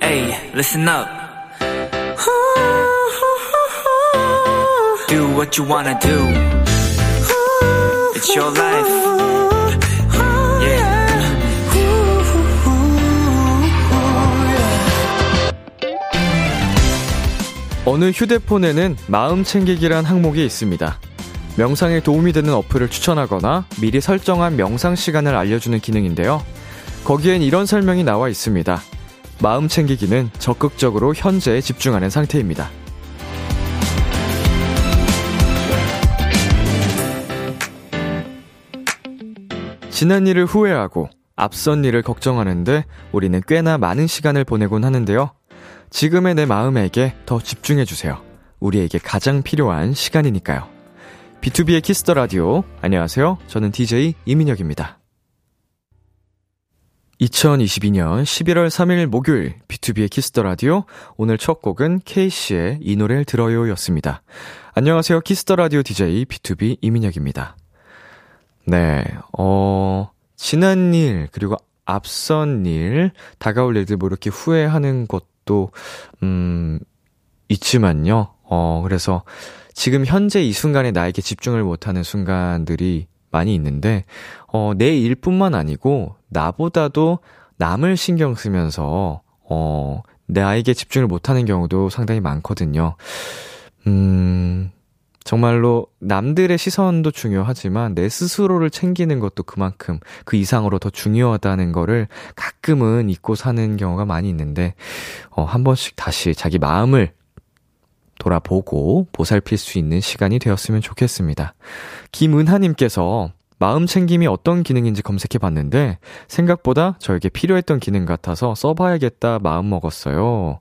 Hey, listen up. Do what you wanna do. It's your life. Yeah. 어느 휴대폰에는 마음 챙기기란 항목이 있습니다. 명상에 도움이 되는 어플을 추천하거나 미리 설정한 명상 시간을 알려주는 기능인데요. 거기엔 이런 설명이 나와 있습니다. 마음 챙기기는 적극적으로 현재에 집중하는 상태입니다. 지난 일을 후회하고 앞선 일을 걱정하는데 우리는 꽤나 많은 시간을 보내곤 하는데요. 지금의 내 마음에게 더 집중해주세요. 우리에게 가장 필요한 시간이니까요. B2B의 키스터 라디오. 안녕하세요. 저는 DJ 이민혁입니다. 2022년 11월 3일 목요일 B2B의 키스터 라디오. 오늘 첫 곡은 케이시의 이 노래를 들어요 였습니다. 안녕하세요. 키스터 라디오 DJ B2B 이민혁입니다. 네, 어, 지난 일, 그리고 앞선 일, 다가올 일들 뭐 이렇게 후회하는 것도, 음, 있지만요. 어, 그래서 지금 현재 이 순간에 나에게 집중을 못하는 순간들이 많이 있는데, 어, 내 일뿐만 아니고, 나보다도 남을 신경 쓰면서, 어, 나에게 집중을 못하는 경우도 상당히 많거든요. 음, 정말로 남들의 시선도 중요하지만 내 스스로를 챙기는 것도 그만큼 그 이상으로 더 중요하다는 거를 가끔은 잊고 사는 경우가 많이 있는데, 어, 한 번씩 다시 자기 마음을 돌아보고 보살필 수 있는 시간이 되었으면 좋겠습니다. 김은하님께서 마음 챙김이 어떤 기능인지 검색해 봤는데 생각보다 저에게 필요했던 기능 같아서 써봐야겠다 마음 먹었어요.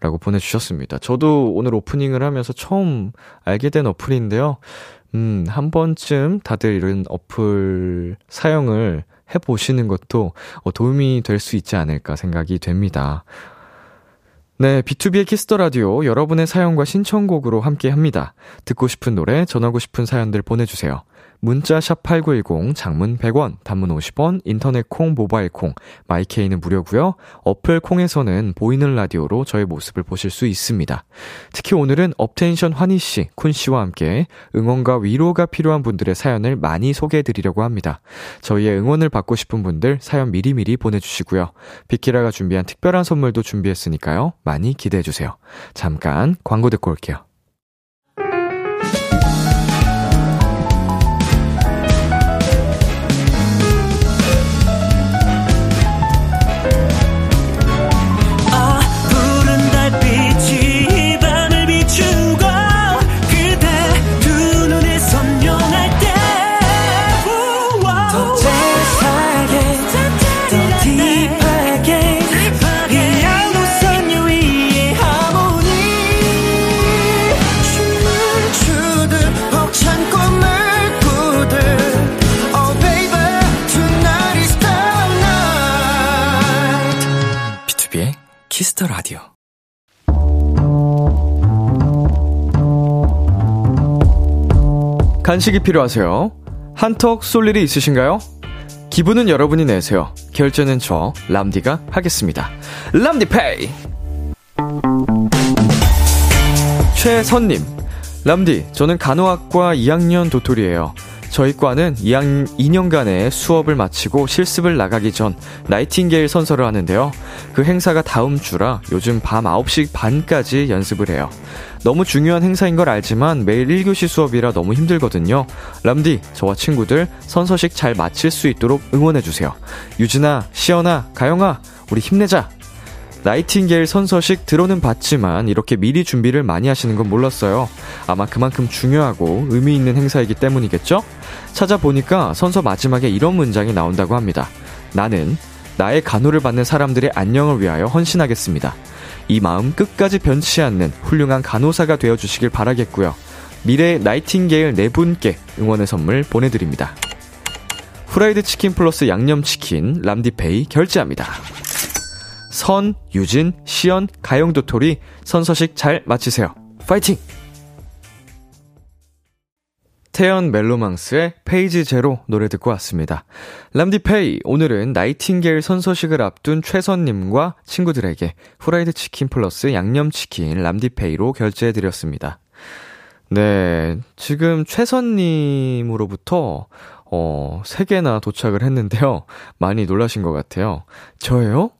라고 보내주셨습니다. 저도 오늘 오프닝을 하면서 처음 알게 된 어플인데요. 음, 한 번쯤 다들 이런 어플 사용을 해보시는 것도 어, 도움이 될 수 있지 않을까 생각이 됩니다. 네, B2B의 키스터 라디오 여러분의 사연과 신청곡으로 함께 합니다. 듣고 싶은 노래, 전하고 싶은 사연들 보내 주세요. 문자 샵 8910 장문 100원, 단문 50원, 인터넷 콩, 모바일 콩, My K는 무료고요. 어플 콩에서는 보이는 라디오로 저의 모습을 보실 수 있습니다. 특히 오늘은 UP10TION 환희 씨, 쿤 씨와 함께 응원과 위로가 필요한 분들의 사연을 많이 소개해 드리려고 합니다. 저희의 응원을 받고 싶은 분들 사연 미리미리 보내 주시고요. 비키라가 준비한 특별한 선물도 준비했으니까요. 많이 기대해 주세요. 잠깐 광고 듣고 올게요. B2B의 키스터 라디오. 간식이 필요하세요? 한턱 쏠 일이 있으신가요? 기분은 여러분이 내세요. 결제는 저 람디가 하겠습니다. 람디페이. 최선님, 람디, 저는 간호학과 2학년 도토리예요. 저희 과는 2학, 2년간의 수업을 마치고 실습을 나가기 전 나이팅게일 선서를 하는데요. 그 행사가 다음 주라 요즘 밤 9시 반까지 연습을 해요. 너무 중요한 행사인 걸 알지만 매일 1교시 수업이라 너무 힘들거든요. 람디, 저와 친구들 선서식 잘 마칠 수 있도록 응원해주세요. 유진아, 시연아, 가영아, 우리 힘내자! 나이팅게일 선서식 들어는 봤지만 이렇게 미리 준비를 많이 하시는 건 몰랐어요. 아마 그만큼 중요하고 의미 있는 행사이기 때문이겠죠? 찾아보니까 선서 마지막에 이런 문장이 나온다고 합니다. 나는 나의 간호를 받는 사람들의 안녕을 위하여 헌신하겠습니다. 이 마음 끝까지 변치 않는 훌륭한 간호사가 되어 주시길 바라겠고요. 미래의 나이팅게일 네 분께 응원의 선물 보내드립니다. 후라이드 치킨 플러스 양념치킨 람디페이 결제합니다. 선, 유진, 시연, 가영 도토리 선서식 잘 마치세요. 파이팅! 태연 멜로망스의 Page Zero 노래 듣고 왔습니다. 람디페이, 오늘은 나이팅게일 선서식을 앞둔 최선님과 친구들에게 후라이드 치킨 플러스 양념치킨 람디페이로 결제해드렸습니다. 네, 지금 최선님으로부터, 어, 3개나 도착을 했는데요. 많이 놀라신 것 같아요. 저예요?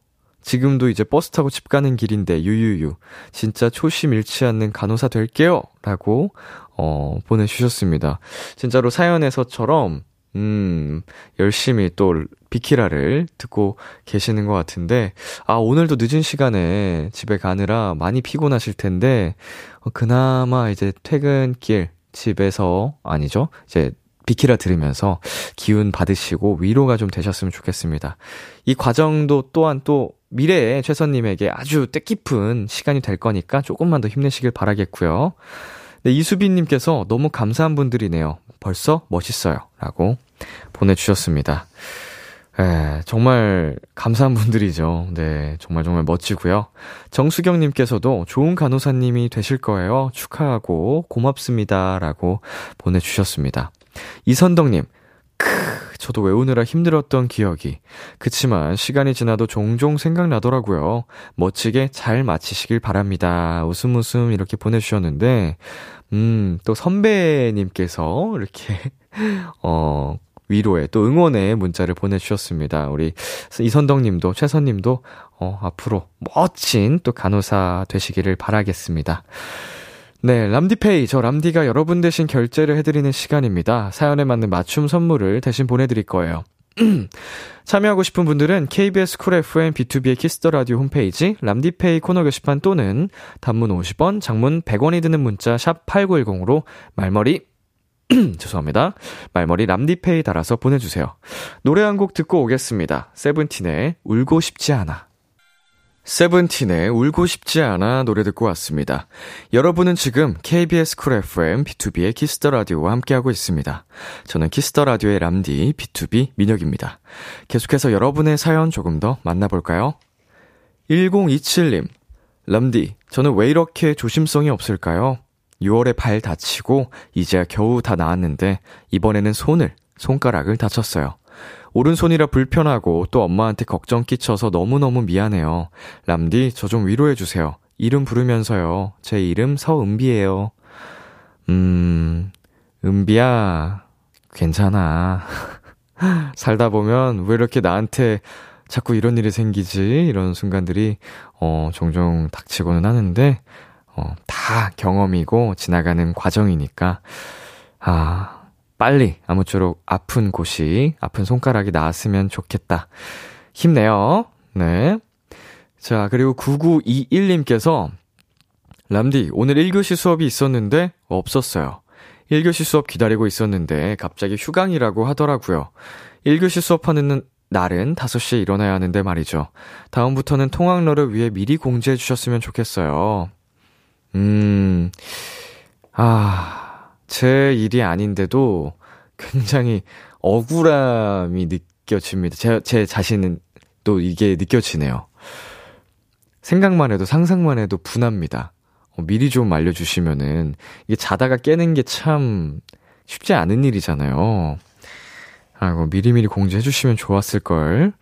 지금도 이제 버스 타고 집 가는 길인데, 유유유. 진짜 초심 잃지 않는 간호사 될게요! 라고, 어, 보내주셨습니다. 진짜로 사연에서처럼, 음, 열심히 또 비키라를 듣고 계시는 것 같은데, 아, 오늘도 늦은 시간에 집에 가느라 많이 피곤하실 텐데, 어, 그나마 이제 퇴근길 집에서, 아니죠? 이제 비키라 들으면서 기운 받으시고 위로가 좀 되셨으면 좋겠습니다. 이 과정도 또한 또 미래의 최선님에게 아주 뜻깊은 시간이 될 거니까 조금만 더 힘내시길 바라겠고요. 네, 이수빈님께서 너무 감사한 분들이네요. 벌써 멋있어요. 라고 보내주셨습니다. 에, 정말 감사한 분들이죠. 네, 정말 정말 멋지고요. 정수경 님께서도 좋은 간호사님이 되실 거예요. 축하하고 고맙습니다. 라고 보내 주셨습니다. 이선덕 님, 크, 저도 외우느라 힘들었던 기억이. 그치만 시간이 지나도 종종 생각나더라고요. 멋지게 잘 마치시길 바랍니다. 웃음 웃음 이렇게 보내주셨는데, 음, 또 선배님께서 이렇게, 어, 위로에 또 응원의 문자를 보내주셨습니다. 우리 이선덕 님도, 최선 님도, 어, 앞으로 멋진 또 간호사 되시기를 바라겠습니다. 네, 람디페이. 저 람디가 여러분 대신 결제를 해드리는 시간입니다. 사연에 맞는 맞춤 선물을 대신 보내드릴 거예요. 참여하고 싶은 분들은 KBS 쿨 FM B2B의 키스터 라디오 홈페이지 람디페이 코너 게시판 또는 단문 50원, 장문 100원이 드는 문자 샵 8910으로 말머리 죄송합니다. 말머리 람디페이 달아서 보내주세요. 노래 한 곡 듣고 오겠습니다. 세븐틴의 울고 싶지 않아. 세븐틴의 울고 싶지 않아 노래 듣고 왔습니다. 여러분은 지금 KBS 쿨 FM B2B의 키스터 라디오와 함께하고 있습니다. 저는 키스터 라디오의 람디 B2B 민혁입니다. 계속해서 여러분의 사연 조금 더 만나볼까요? 1027님, 람디, 저는 왜 이렇게 조심성이 없을까요? 6월에 발 다치고 이제야 겨우 다 나았는데 이번에는 손을, 손가락을 다쳤어요. 오른손이라 불편하고 또 엄마한테 걱정 끼쳐서 너무너무 미안해요. 람디, 저 좀 위로해주세요. 이름 부르면서요. 제 이름 서은비예요. 음, 은비야, 괜찮아. 살다 보면 왜 이렇게 나한테 자꾸 이런 일이 생기지? 이런 순간들이, 어, 종종 닥치고는 하는데, 어, 다 경험이고 지나가는 과정이니까, 아, 빨리 아무쪼록 아픈 곳이, 아픈 손가락이 나았으면 좋겠다. 힘내요. 네. 자, 그리고 9921님께서, 람디, 오늘 1교시 수업이 있었는데, 없었어요. 1교시 수업 기다리고 있었는데, 갑자기 휴강이라고 하더라고요. 1교시 수업하는 날은 5시에 일어나야 하는데 말이죠. 다음부터는 통학로를 위해 미리 공지해 주셨으면 좋겠어요. 음, 아, 제 일이 아닌데도 굉장히 억울함이 느껴집니다. 제, 제 자신은 또 이게 느껴지네요. 생각만 해도 상상만 해도 분합니다. 어, 미리 좀 알려주시면은 이게 자다가 깨는 게 참 쉽지 않은 일이잖아요. 아이고 미리미리 공지해주시면 좋았을 걸.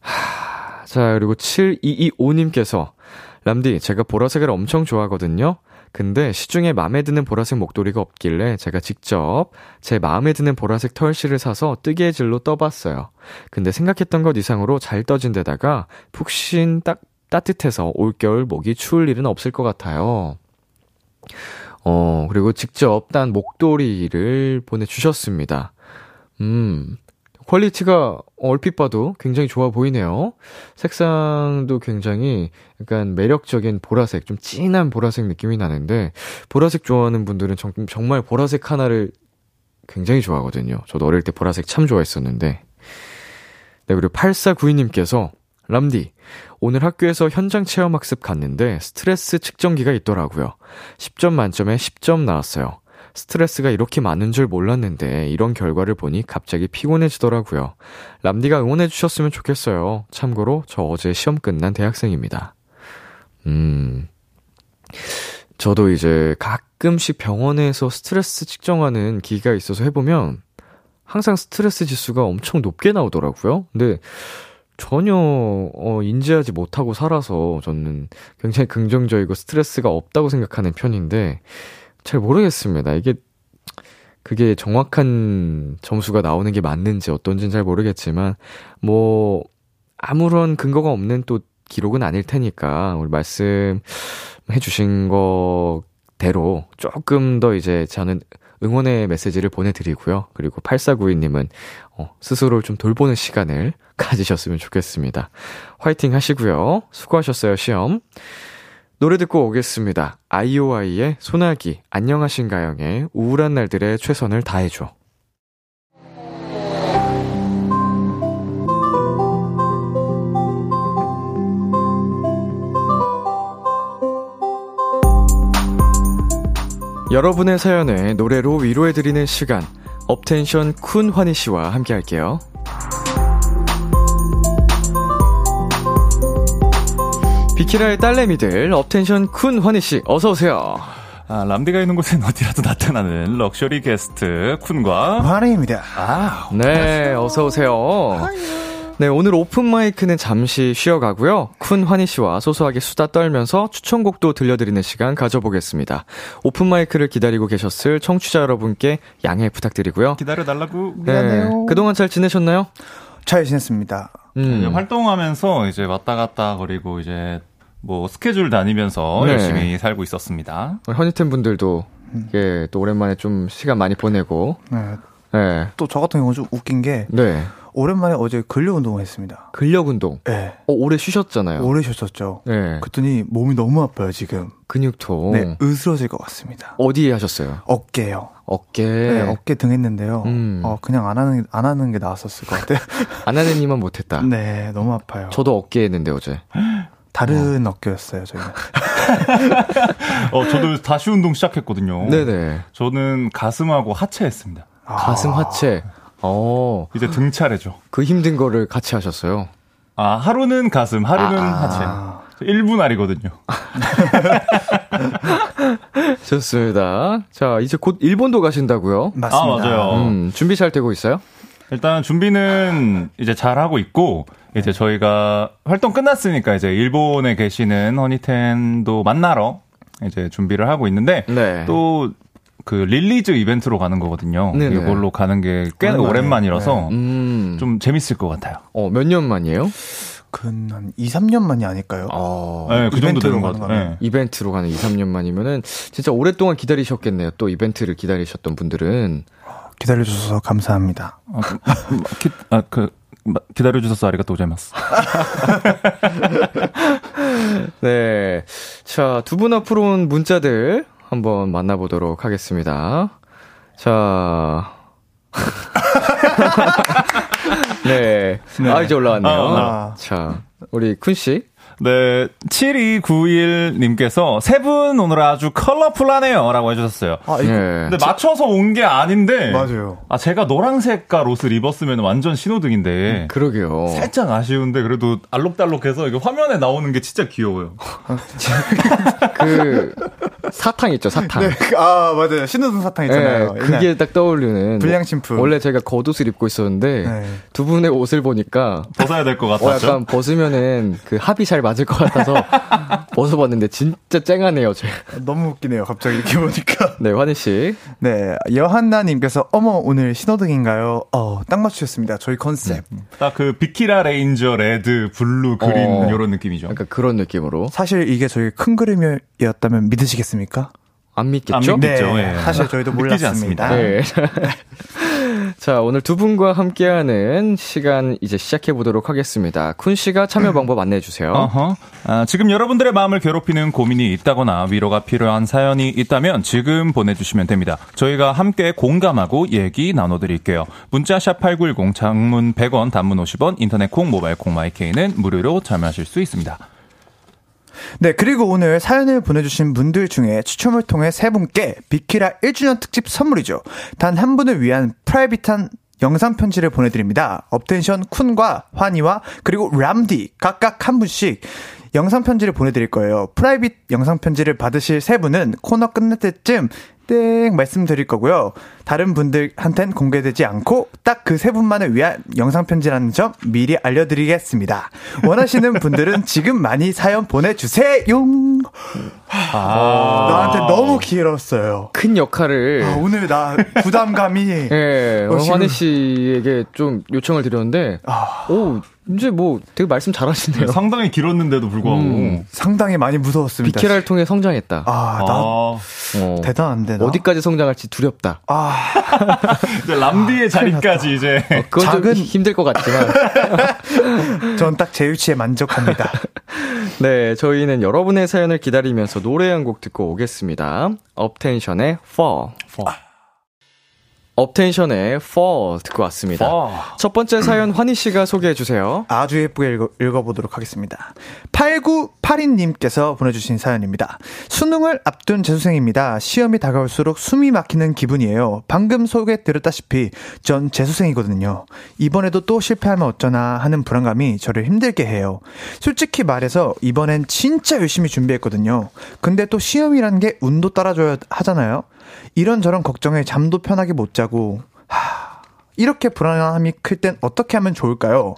하, 자 그리고 7225님께서 람디 제가 보라색을 엄청 좋아하거든요. 근데 시중에 마음에 드는 보라색 목도리가 없길래 제가 직접 제 마음에 드는 보라색 털실을 사서 뜨개질로 떠봤어요. 근데 생각했던 것 이상으로 잘 떠진 데다가 푹신 딱 따뜻해서 올겨울 목이 추울 일은 없을 것 같아요. 어, 그리고 직접 뜬 목도리를 보내주셨습니다. 음, quality가 얼핏 봐도 굉장히 좋아 보이네요. 색상도 굉장히 약간 매력적인 보라색, 좀 진한 보라색 느낌이 나는데, 보라색 좋아하는 분들은 정, 정말 보라색 하나를 굉장히 좋아하거든요. 저도 어릴 때 보라색 참 좋아했었는데. 네, 그리고 8492님께서, 람디, 오늘 학교에서 현장 체험 학습 갔는데 스트레스 측정기가 있더라고요. 10점 만점에 10점 나왔어요. 스트레스가 이렇게 많은 줄 몰랐는데 이런 결과를 보니 갑자기 피곤해지더라고요. 람디가 응원해 주셨으면 좋겠어요. 참고로 저 어제 시험 끝난 대학생입니다. 음, 저도 이제 가끔씩 병원에서 스트레스 측정하는 기기가 있어서 해보면 항상 스트레스 지수가 엄청 높게 나오더라고요. 근데 전혀 어, 인지하지 못하고 살아서 저는 굉장히 긍정적이고 스트레스가 없다고 생각하는 편인데 잘 모르겠습니다. 이게 그게 정확한 점수가 나오는 게 맞는지 어떤지는 잘 모르겠지만 뭐 아무런 근거가 없는 또 기록은 아닐 테니까 우리 말씀해 주신 거대로 조금 더 이제 저는 응원의 메시지를 보내드리고요. 그리고 8492님은 어, 스스로를 좀 돌보는 시간을 가지셨으면 좋겠습니다. 화이팅 하시고요. 수고하셨어요, 시험. 노래 듣고 오겠습니다. 아이오아이의 소나기, 안녕하신가영의 우울한 날들의 최선을 다해줘. 여러분의 사연에 노래로 위로해드리는 시간, 업텐션 쿤 환희 씨와 함께 할게요. 비키라의 딸내미들, 업텐션 쿤 환희 씨, 어서 오세요. 아, 람디가 있는 곳엔 어디라도 나타나는 럭셔리 게스트 쿤과 환희입니다. 아, 네, 어서 오세요. 네, 오늘 open mic는 잠시 쉬어가고요. 쿤 환희 씨와 소소하게 수다 떨면서 추천곡도 들려드리는 시간 가져보겠습니다. 오픈 마이크를 기다리고 계셨을 청취자 여러분께 양해 부탁드리고요. 기다려 달라고. 네, 그동안 잘 지내셨나요? 잘 지냈습니다. 음. 음, 활동하면서 이제 왔다 갔다 그리고 이제 뭐 스케줄 다니면서 네. 열심히 살고 있었습니다. 허니텐 분들도 예, 또 오랜만에 좀 시간 많이 보내고, 네. 네, 또저 같은 경우 좀 웃긴 게 네. 오랜만에 어제 근력 운동을 했습니다. 근력 운동. 네. 어, 오래 쉬셨잖아요. 오래 쉬었었죠. 네. 그랬더니 몸이 너무 아파요 지금. 근육통. 네, 으스러질 것 같습니다. 어디에 하셨어요? 어깨요. 어깨. 네, 어깨 등 했는데요. 음. 어, 그냥 안 하는 안 하는 게 나았었을 것 같아요. 아나네님만 못했다. 네, 너무 아파요. 저도 어깨 했는데 어제. 다른 어 깨였어요 저희는. 어, 저도 다시 운동 시작했거든요. 네네. 저는 가슴하고 하체 했습니다. 아, 가슴 하체. 어, 이제 등 차례죠. 그 힘든 거를 같이 하셨어요. 아, 하루는 가슴, 하루는 아, 하체. 아, 1분 알이거든요. 좋습니다. 자, 이제 곧 일본도 가신다고요? 맞습니다. 아, 맞아요. 음, 준비 잘 되고 있어요? 일단 준비는 이제 잘 하고 있고 이제 저희가 활동 끝났으니까 이제 일본에 계시는 허니텐도 만나러 이제 준비를 하고 있는데 네. 또 그 release 이벤트로 가는 거거든요. 네네. 이걸로 가는 게 꽤 오랜만에. 오랜만이라서 음, 좀 재밌을 것 같아요. 어, 몇 년 만이에요? 근한 2, 3년 만이 아닐까요? 어, 네, 그 정도 이벤트로 되는 것 가는 같아요. 네. 이벤트로 가는 2, 3년 만이면은 진짜 오랫동안 기다리셨겠네요. 또 이벤트를 기다리셨던 분들은. 기다려주셔서 감사합니다. 아, 그, 기, 아, 그, 마- 기다려주셔서 아리가또 고자이마스. 네. 자, 두 분 앞으로 온 문자들 한번 만나보도록 하겠습니다. 자. 네. 아, 이제 올라왔네요. 아. 자, 우리 쿤씨. 네, 7291님께서 세 분 오늘 아주 컬러풀하네요. 라고 해주셨어요. 아, 이거 네. 근데 맞춰서 온 게 아닌데. 맞아요. 아, 제가 노란색깔 옷을 입었으면 완전 신호등인데. 그러게요. 살짝 아쉬운데 그래도 알록달록해서 이게 화면에 나오는 게 진짜 귀여워요. 그, 사탕 있죠, 사탕. 네, 그- 아 맞아요. 신호등 사탕 있잖아요. 네, 그게 딱 떠오르는. 불량식품. 원래 제가 겉옷을 입고 있었는데, 네. 두 분의 옷을 보니까, 벗어야 될 것 어, 같았죠? 약간 벗으면은 그 합이 잘 맞을 것 같아서 벗어봤는데 진짜 쨍하네요, 제가. 너무 웃기네요. 갑자기 이렇게 보니까. 네, 환희 씨. 네, 여한나님께서 어머 오늘 신호등인가요? 어, 딱 맞추셨습니다. 저희 컨셉. 딱 그 비키라 ranger red, blue, green 어. 이런 느낌이죠. 약간 그런 느낌으로. 사실 이게 저희 큰 그림이었다면 믿으시겠습니까? 안 믿겠죠? 안 믿겠죠. 네, 예. 사실 저희도 몰랐습니다. 않습니다. 네. 자, 오늘 두 분과 함께하는 시간 이제 시작해 보도록 하겠습니다. 쿤 씨가 참여 방법 안내해 주세요. 어허. 아, 지금 여러분들의 마음을 괴롭히는 고민이 있다거나 위로가 필요한 사연이 있다면 지금 보내주시면 됩니다. 저희가 함께 공감하고 얘기 나눠드릴게요. 문자 샵 8910 장문 100원 단문 50원 인터넷 콩 모바일 콩 마이케이는 무료로 참여하실 수 있습니다. 네, 그리고 오늘 사연을 보내주신 분들 중에 추첨을 통해 세 분께 비키라 1주년 특집 선물이죠. 단 한 분을 위한 private한 영상 편지를 보내드립니다. 업텐션 쿤과 환희와 그리고 람디 각각 한 분씩 영상 편지를 보내드릴 거예요. private 영상 편지를 받으실 세 분은 코너 끝날 때쯤 땡 말씀드릴 거고요. 다른 분들한텐 공개되지 않고 딱 그 세 분만을 위한 영상 편지라는 점 미리 알려드리겠습니다. 원하시는 분들은 지금 많이 사연 보내주세요. 아. 나한테 너무 길었어요. 큰 역할을 아, 오늘 나 부담감이 예, 어, 지금- 환희 씨에게 좀 요청을 드렸는데, 아. 오, 이제 뭐 되게 말씀 잘하시네요. 상당히 길었는데도 불구하고. 음. 상당히 많이 무서웠습니다. 비키라를 통해 성장했다. 아, 나 아, 어, 대단한데 나. 어디까지 성장할지 두렵다. 아, 이제 람디의 자리까지 이제. 어, 그건 작은- 좀 힘들 것 같지만. 전 딱 제 위치에 만족합니다. 네, 저희는 여러분의 사연을 기다리면서 노래 한 곡 듣고 오겠습니다. 업텐션의 Fall. 업텐션의 Fall 듣고 왔습니다. Fall. 첫 번째 사연 환희 씨가 소개해 주세요. 아주 예쁘게 읽어, 읽어 보도록 하겠습니다. 8982님께서 보내주신 사연입니다. 수능을 앞둔 재수생입니다. 시험이 다가올수록 숨이 막히는 기분이에요. 방금 소개 드렸다시피 전 재수생이거든요. 이번에도 또 실패하면 어쩌나 하는 불안감이 저를 힘들게 해요. 솔직히 말해서 이번엔 진짜 열심히 준비했거든요. 근데 또 시험이라는 게 운도 따라줘야 하잖아요. 이런저런 걱정에 잠도 편하게 못 자고 하, 이렇게 불안함이 클 땐 어떻게 하면 좋을까요?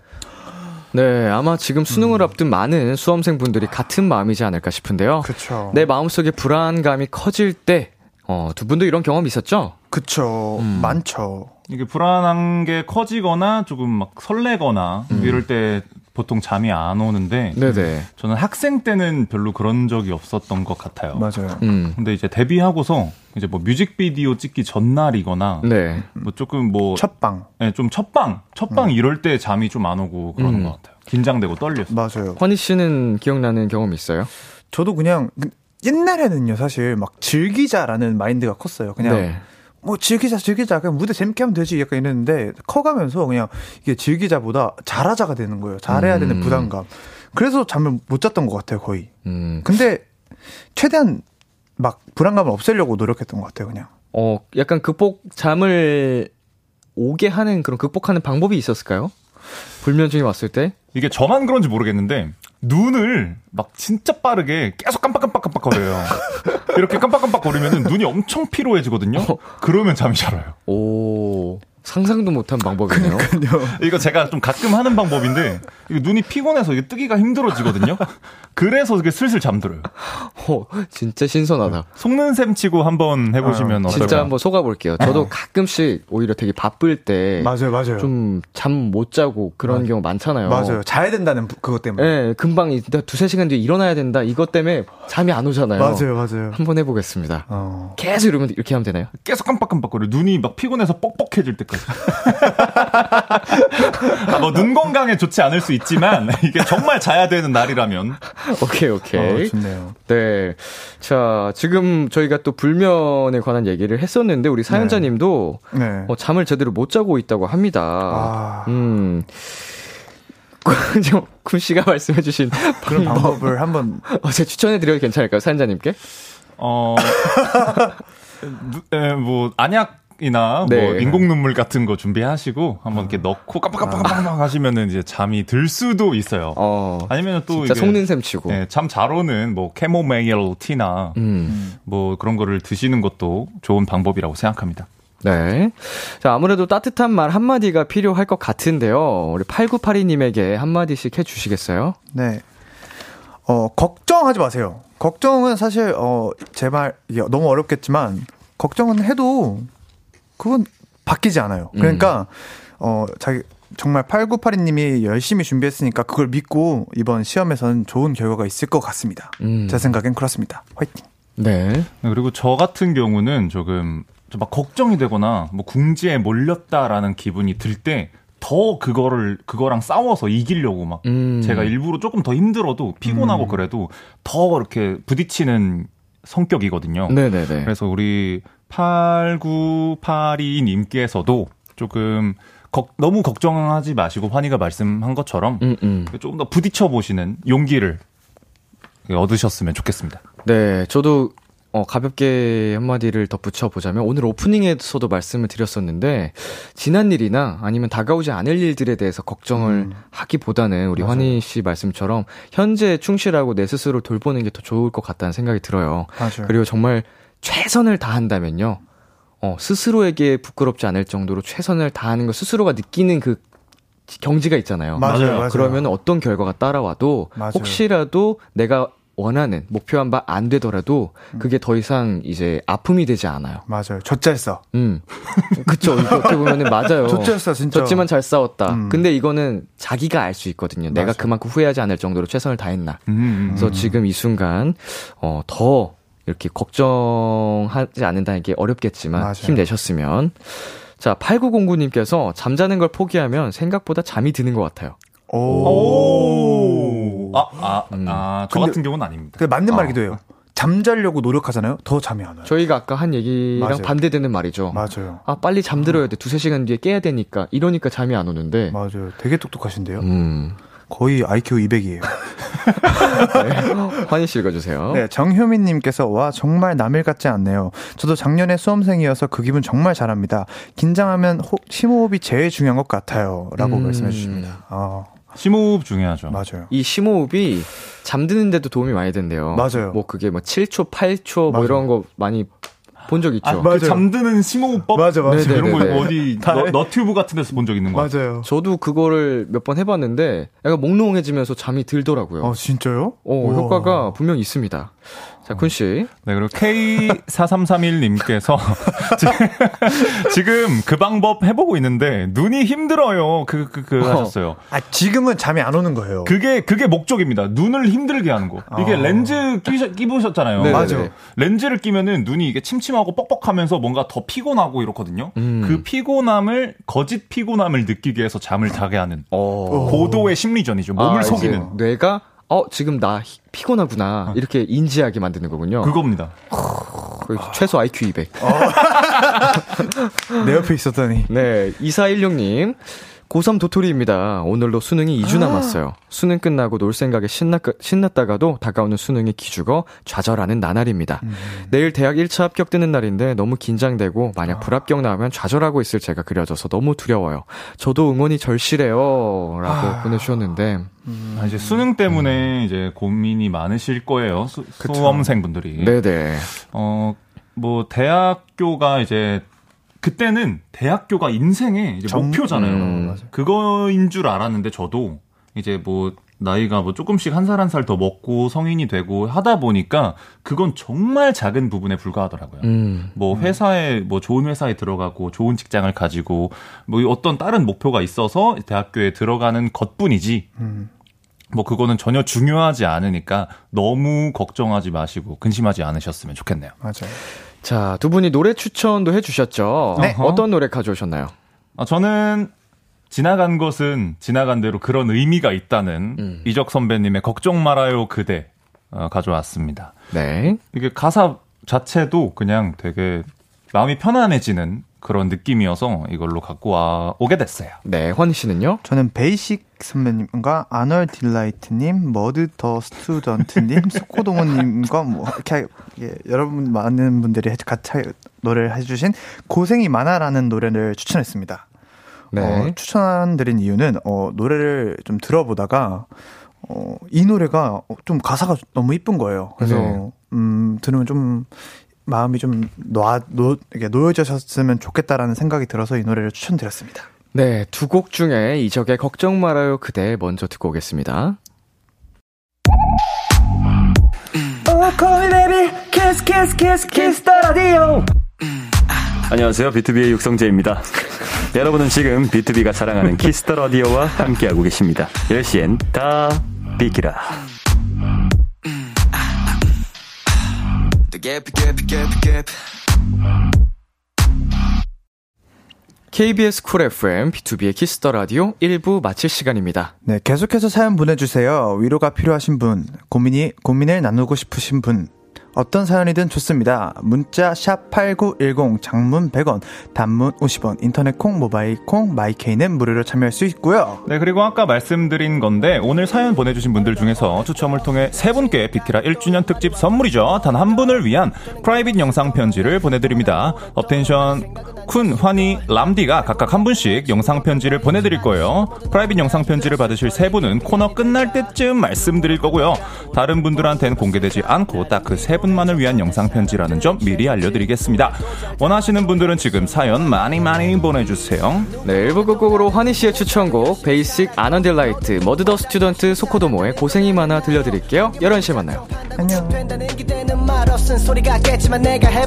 네, 아마 지금 수능을 앞둔 많은 수험생분들이 같은 마음이지 않을까 싶은데요. 그쵸. 내 마음속에 불안감이 커질 때, 어, 두 분도 이런 경험 있었죠? 그쵸. 많죠. 이게 불안한 게 커지거나 조금 막 설레거나 음. 이럴 때 보통 잠이 안 오는데 네네. 저는 학생 때는 별로 그런 적이 없었던 것 같아요. 맞아요. 음. 근데 이제 데뷔하고서 이제 뭐 뮤직비디오 찍기 전날이거나 네. 뭐 조금 뭐 첫방. 네, 좀 첫방 첫방 이럴 때 잠이 좀 안 오고 그러는 음. 것 같아요. 긴장되고 떨려서. 맞아요. 환희 씨는 기억나는 경험 있어요? 저도 그냥 그 옛날에는요, 사실 막 즐기자라는 마인드가 컸어요. 그냥 네. 뭐 즐기자, 즐기자. 그냥 무대 재밌게 하면 되지. 약간 이랬는데 커가면서 그냥 이게 즐기자보다 잘하자가 되는 거예요. 잘해야 되는 음. 부담감. 그래서 잠을 못 잤던 것 같아요, 거의. 음. 근데 최대한 막 불안감을 없애려고 노력했던 것 같아요, 그냥. 어, 약간 극복, 잠을 오게 하는 그런 극복하는 방법이 있었을까요? 불면증이 왔을 때? 이게 저만 그런지 모르겠는데 눈을 막 진짜 빠르게 계속 깜빡깜빡깜빡 거려요. 이렇게 깜빡깜빡 거리면 눈이 엄청 피로해지거든요. 그러면 잠이 잘 와요. 오, 상상도 못한 방법이네요. 이거 제가 좀 가끔 하는 방법인데 이게 눈이 피곤해서 이게 뜨기가 힘들어지거든요. 그래서 이게 슬슬 잠들어요. 어, 진짜 신선하다. 속는 셈 치고 한번 해보시면 어, 어떨까요? 진짜 한번 속아볼게요. 저도 가끔씩 오히려 되게 바쁠 때. 맞아요, 맞아요. 좀 잠 못 자고 그런 경우 많잖아요. 맞아요. 자야 된다는 부- 그것 때문에. 예, 금방 두세 시간 뒤에 일어나야 된다. 이것 때문에 잠이 안 오잖아요. 맞아요, 맞아요. 한번 해보겠습니다. 어. 계속 이러면 이렇게 하면 되나요? 계속 깜빡깜빡거려. 눈이 막 피곤해서 뻑뻑해질 때까지. 아, 뭐, 눈 건강에 좋지 않을 수 있지만, 이게 정말 자야 되는 날이라면. 오케이, 오케이. 어, 좋네요. 네. 자, 지금 저희가 또 불면에 관한 얘기를 했었는데, 우리 사연자님도 네. 어, 잠을 제대로 못 자고 있다고 합니다. 아. 음. 군 씨가 말씀해 주신 그런 방법을 한번 어, 제가 추천해 드려도 괜찮을까요, 사연자님께? 어, 누- 에, 뭐, 안약 이나 네. 뭐, 인공 눈물 같은 거 준비하시고, 한번 이렇게 넣고 깜빡깜빡깜빡 하시면은 이제 잠이 들 수도 있어요. 어. 아니면 또 진짜 이게 속는 셈 치고. 예, 잠잘 오는 뭐 캐모메일 티나 음. 뭐 그런 거를 드시는 것도 좋은 방법이라고 생각합니다. 네. 자, 아무래도 따뜻한 말 한마디가 필요할 것 같은데요. 우리 8982님에게 한마디씩 해주시겠어요? 네. 어, 걱정하지 마세요. 걱정은 사실, 어, 제 말, 이게 너무 어렵겠지만, 걱정은 해도, 그건 바뀌지 않아요. 그러니까, 어, 자기, 정말 8982님이 열심히 준비했으니까 그걸 믿고 이번 시험에서는 좋은 결과가 있을 것 같습니다. 음. 제 생각엔 그렇습니다. 화이팅. 네. 그리고 저 같은 경우는 조금 좀 막 걱정이 되거나 뭐 궁지에 몰렸다라는 기분이 들 때 더 그거를 그거랑 싸워서 이기려고 막 음. 제가 일부러 조금 더 힘들어도 피곤하고 그래도 더 이렇게 부딪히는 성격이거든요. 네네네. 그래서 우리 8982님께서도 조금 걱- 너무 걱정하지 마시고 환희가 말씀한 것처럼 음, 음. 조금 더 부딪혀 보시는 용기를 얻으셨으면 좋겠습니다. 네, 저도 어, 가볍게 한마디를 덧붙여 보자면 오늘 오프닝에서도 말씀을 드렸었는데 지난 일이나 아니면 다가오지 않을 일들에 대해서 걱정을 음. 하기보다는 우리 맞아요. 환희 씨 말씀처럼 현재 충실하고 내 스스로 돌보는 게 더 좋을 것 같다는 생각이 들어요. 맞아요. 그리고 정말 최선을 다한다면요. 어, 스스로에게 부끄럽지 않을 정도로 최선을 다하는 거 스스로가 느끼는 그 경지가 있잖아요. 맞아요. 맞아요. 그러면 어떤 결과가 따라와도 맞아요. 혹시라도 내가 원하는 목표한 바 안 되더라도 음. 그게 더 이상 이제 아픔이 되지 않아요. 맞아요. 젖잘 싸. 음. 그쵸. 어떻게 보면은 맞아요. 젖잘 싸, 진짜. 졌지만 잘 싸웠다. 음. 근데 이거는 자기가 알 수 있거든요. 맞아. 내가 그만큼 후회하지 않을 정도로 최선을 다했나. 음, 음, 음. 그래서 지금 이 순간, 어, 더 이렇게 걱정하지 않는다는 게 어렵겠지만 맞아요. 힘내셨으면. 자, 8909님께서 잠자는 걸 포기하면 생각보다 잠이 드는 것 같아요. 오. 오. 아, 아, 음. 아, 저 근데, 같은 경우는 아닙니다. 근데 맞는 아. 말이기도 해요. 잠자려고 노력하잖아요. 더 잠이 안 와요. 저희가 아까 한 얘기랑 맞아요. 반대되는 말이죠. 맞아요. 아, 빨리 잠들어야 돼. 두세 시간 뒤에 깨야 되니까. 이러니까 잠이 안 오는데. 맞아요. 되게 똑똑하신데요. 음. 거의 IQ 200이에요. 네. 환희 씨 읽어주세요. 네, 정효민님께서 와 정말 남일 같지 않네요. 저도 작년에 수험생이어서 그 기분 정말 잘합니다. 긴장하면 호, 심호흡이 제일 중요한 것 같아요.라고 음. 말씀해 주십니다. 아. 심호흡 중요하죠. 맞아요. 이 심호흡이 잠드는데도 도움이 많이 된대요. 맞아요. 뭐 그게 뭐 7초, 8초 뭐 이런 거 많이 본 적 있죠. 아, 그 잠드는 심호흡법 맞아 맞아 이런 거 어디 너, 너튜브 같은 데서 본 적 있는 거 맞아요. 저도 그거를 몇 번 해봤는데 약간 몽롱해지면서 잠이 들더라고요. 아 진짜요? 어 우와. 효과가 분명 있습니다. 자, 군 씨. 네, 그리고 K4331님께서 지금 그 방법 해보고 있는데 눈이 힘들어요. 그, 그, 그 어. 하셨어요. 아, 지금은 잠이 안 오는 거예요. 그게, 그게 목적입니다. 눈을 힘들게 하는 거. 이게 어. 렌즈 끼, 끼보셨잖아요. 네, 맞아. 렌즈를 끼면은 눈이 이게 침침하고 뻑뻑하면서 뭔가 더 피곤하고 이렇거든요. 음. 그 피곤함을, 거짓 피곤함을 느끼게 해서 잠을 자게 하는 어. 고도의 심리전이죠. 몸을 아, 속이는. 뇌가 어, 지금 나 피곤하구나. 어. 이렇게 인지하게 만드는 거군요. 그겁니다. 최소 IQ 200. 어. 내 옆에 있었더니. 네, 2416님. 고3 도토리입니다. 오늘로 수능이 2주 아. 남았어요. 수능 끝나고 놀 생각에 신났, 신났다가도 다가오는 수능이 기죽어 좌절하는 나날입니다. 음. 내일 대학 1차 합격 뜨는 날인데 너무 긴장되고 만약 아. 불합격 나오면 좌절하고 있을 제가 그려져서 너무 두려워요. 저도 응원이 절실해요. 라고 아. 보내주셨는데. 음. 아, 이제 수능 때문에 음. 이제 고민이 많으실 거예요. 수, 수험생분들이. 네네. 어, 뭐, 대학교가 이제 그때는 대학교가 인생의 이제 정... 목표잖아요. 음, 그거인 줄 알았는데 저도 이제 뭐 나이가 뭐 조금씩 한 살 한 살 더 먹고 성인이 되고 하다 보니까 그건 정말 작은 부분에 불과하더라고요. 음, 뭐 회사에 뭐 좋은 회사에 들어가고 좋은 직장을 가지고 뭐 어떤 다른 목표가 있어서 대학교에 들어가는 것뿐이지. 음. 뭐 그거는 전혀 중요하지 않으니까 너무 걱정하지 마시고 근심하지 않으셨으면 좋겠네요. 맞아요. 자, 두 분이 노래 추천도 해주셨죠? 네. 어떤 노래 가져오셨나요? 아, 저는 지나간 것은 지나간 대로 그런 의미가 있다는 음. 이적 선배님의 걱정 말아요 그대 어, 가져왔습니다. 네. 이게 가사 자체도 그냥 되게 마음이 편안해지는 그런 느낌이어서 이걸로 갖고 와 오게 됐어요. 네, 환희 씨는요? 저는 베이식 선배님과 아넌딜라이트님, 머드 더 스튜던트님, 소코도모님과 뭐 이렇게 예, 여러분 많은 분들이 같이 노래를 해주신 고생이 많아라는 노래를 추천했습니다. 네. 어, 추천드린 이유는 어, 노래를 좀 들어보다가 어, 이 노래가 좀 가사가 너무 이쁜 거예요. 그래서 네. 음, 들으면 좀 마음이 좀 놓아, 놓, 이렇게 놓여졌으면 좋겠다라는 생각이 들어서 이 노래를 추천드렸습니다. 네, 두 곡 중에 이적의 걱정 말아요 그대 먼저 듣고 오겠습니다. 안녕하세요. 비투비의 육성재입니다. 여러분은 지금 비투비가 자랑하는 Kiss the Radio와 함께하고 계십니다. 10시엔 다 비키라. KBS Cool FM, 비투비의 Kiss the Radio 1부 마칠 시간입니다. 네, 계속해서 사연 보내 주세요. 위로가 필요하신 분, 고민이, 고민을 나누고 싶으신 분, 어떤 사연이든 좋습니다. 문자 샵8910 장문 100원, 단문 50원, 인터넷 콩, 모바일 콩, 마이 K는 무료로 참여할 수 있고요. 네, 그리고 아까 말씀드린 건데 오늘 사연 보내주신 분들 중에서 추첨을 통해 세 분께 비키라 1주년 특집 선물이죠. 단 한 분을 위한 private 영상 편지를 보내드립니다. 업텐션 쿤, 환희, 람디가 각각 한 분씩 영상 편지를 보내드릴 거예요. private 영상 편지를 받으실 세 분은 코너 끝날 때쯤 말씀드릴 거고요. 다른 분들한테는 공개되지 않고 딱 그 세 분만을 위한 영상 편지라는 점 미리 알려드리겠습니다. 원하시는 분들은 지금 사연 많이 많이 보내주세요. 네, 1부 끝곡으로 환희 씨의 추천곡 베이식, 아넌딜라이트 머드 더 스튜던트 소코도모의 고생이 많아 들려드릴게요. 11시에 만나요. 안녕. 된다는 기대는 말 없은 소리 같겠지만 내가 해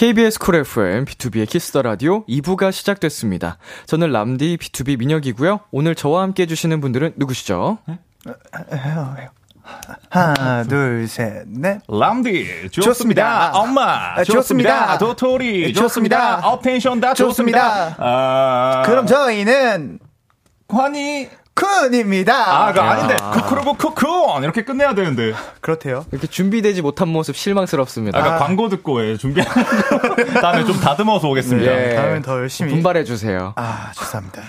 KBS Cool FM, 비투비의 Kiss the Radio 2부가 시작됐습니다. 저는 람디 B2B 민혁이고요. 오늘 저와 함께 해주시는 분들은 누구시죠? 하나, 둘, 셋, 넷. 람디 좋습니다. 좋습니다. 엄마 아, 좋습니다. 도토리 좋습니다. 좋습니다. 업텐션 다 좋습니다. 좋습니다. 아, 그럼 저희는 환희 쿤입니다. 아, 그 아닌데 쿠쿠르브 쿠쿠 이렇게 끝내야 되는데. 그렇대요. 이렇게 준비되지 못한 모습 실망스럽습니다. 아까 광고 듣고 예, 준비. 다음에 좀 다듬어서 오겠습니다. 예. 다음엔 더 열심히. 분발해주세요. 아, 죄송합니다.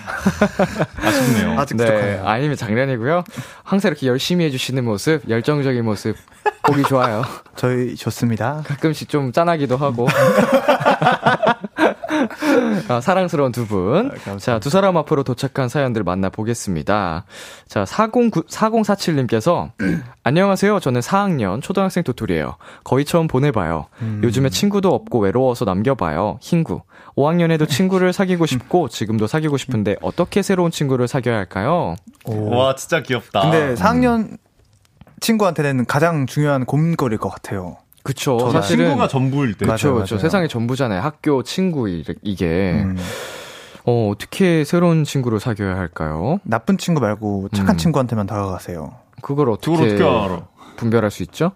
아쉽네요. 아직 네, 부족해요. 아니면 장난이고요. 항상 이렇게 열심히 해주시는 모습, 열정적인 모습, 보기 좋아요. 저희 좋습니다. 가끔씩 좀 짠하기도 하고. 아, 사랑스러운 두 분. 자, 두 사람 앞으로 도착한 사연들 만나보겠습니다. 자, 409, 4047님께서, 안녕하세요. 저는 4학년 초등학생 도토리예요. 거의 처음 보내봐요. 요즘에 친구도 없고 외로워서 남겨봐요. 흰구. 5학년에도 친구를 사귀고 싶고, 지금도 사귀고 싶은데, 어떻게 새로운 친구를 사귀어야 할까요? 와 진짜 귀엽다. 근데 4학년 친구한테는 가장 중요한 고민거리일 것 같아요. 그쵸. 사실은. 친구가 전부일 때. 그쵸, 그쵸. 세상의 전부잖아요. 학교, 친구, 이- 이게. 음, 어, 어떻게 새로운 친구를 사귀어야 할까요? 나쁜 친구 말고 착한 음. 친구한테만 다가가세요. 그걸 어떻게, 어떻게 알아? 분별할 수 있죠?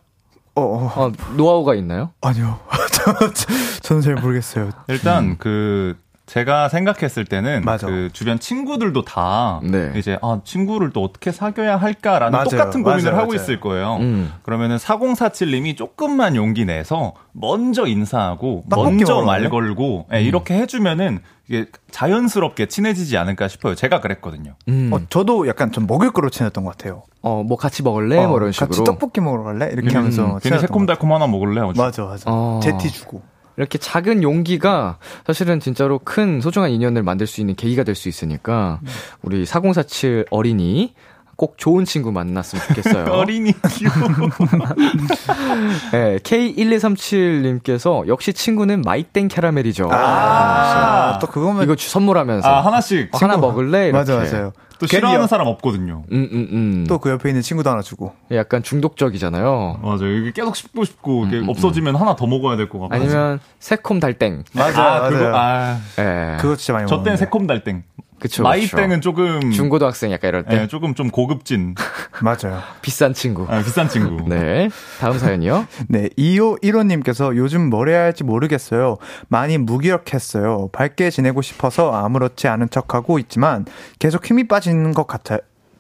어, 어 어, 노하우가 있나요? 아니요. 저, 저는 잘 모르겠어요. 일단 그 제가 생각했을 때는 맞아. 그 주변 친구들도 다 네. 이제 아 친구를 또 어떻게 사귀어야 할까라는 맞아요. 똑같은 고민을 맞아요, 하고 맞아요. 있을 거예요. 음. 그러면은 4047님이 조금만 용기 내서 먼저 인사하고 먼저 말? 걸고 예, 이렇게 해주면은 이게 자연스럽게 친해지지 않을까 싶어요. 제가 그랬거든요. 음. 어, 저도 약간 좀 먹을 거로 친했던 것 같아요. 어, 뭐 같이 먹을래? 어, 뭐 이런 식으로. 같이 떡볶이 먹으러 갈래? 이렇게 음, 하면서. 괜히 새콤달콤 하나 먹을래? 하고 같아요. 맞아, 맞아. 어. 제티 주고. 이렇게 작은 용기가 사실은 진짜로 큰 소중한 인연을 만들 수 있는 계기가 될 수 있으니까 우리 4047 어린이 꼭 좋은 친구 만났으면 좋겠어요. 어린이 귀여워. 네, K1237님께서 역시 친구는 마이땡 캐러멜이죠. 아, 또 그거면. 이거 주- 선물하면서 아 하나씩 어, 하나 먹을래? 이렇게. 맞아, 맞아요. 또 싫어하는 여- 사람 없거든요. 음, 음, 음. 또 그 옆에 있는 친구도 하나 주고. 약간 중독적이잖아요. 맞아요. 이게 계속 씹고 싶고 이게 없어지면 하나 더 먹어야 될 것 같고. 음, 아니면 새콤 달땡. 맞아, 아, 맞아요. 그거 아, 예. 그거 진짜 많이 저 때는 먹었는데. 새콤 달땡. 그쵸. 마이땡은 조금 중고등학생 약간 이럴 때 예, 조금 좀 고급진 맞아요. 비싼 친구. 아, 비싼 친구. 네. 다음 사연이요. 네, 2515님께서 요즘 뭘 해야 할지 모르겠어요. 많이 무기력했어요. 밝게 지내고 싶어서 아무렇지 않은 척하고 있지만 계속 힘이 빠지는 것 같아요.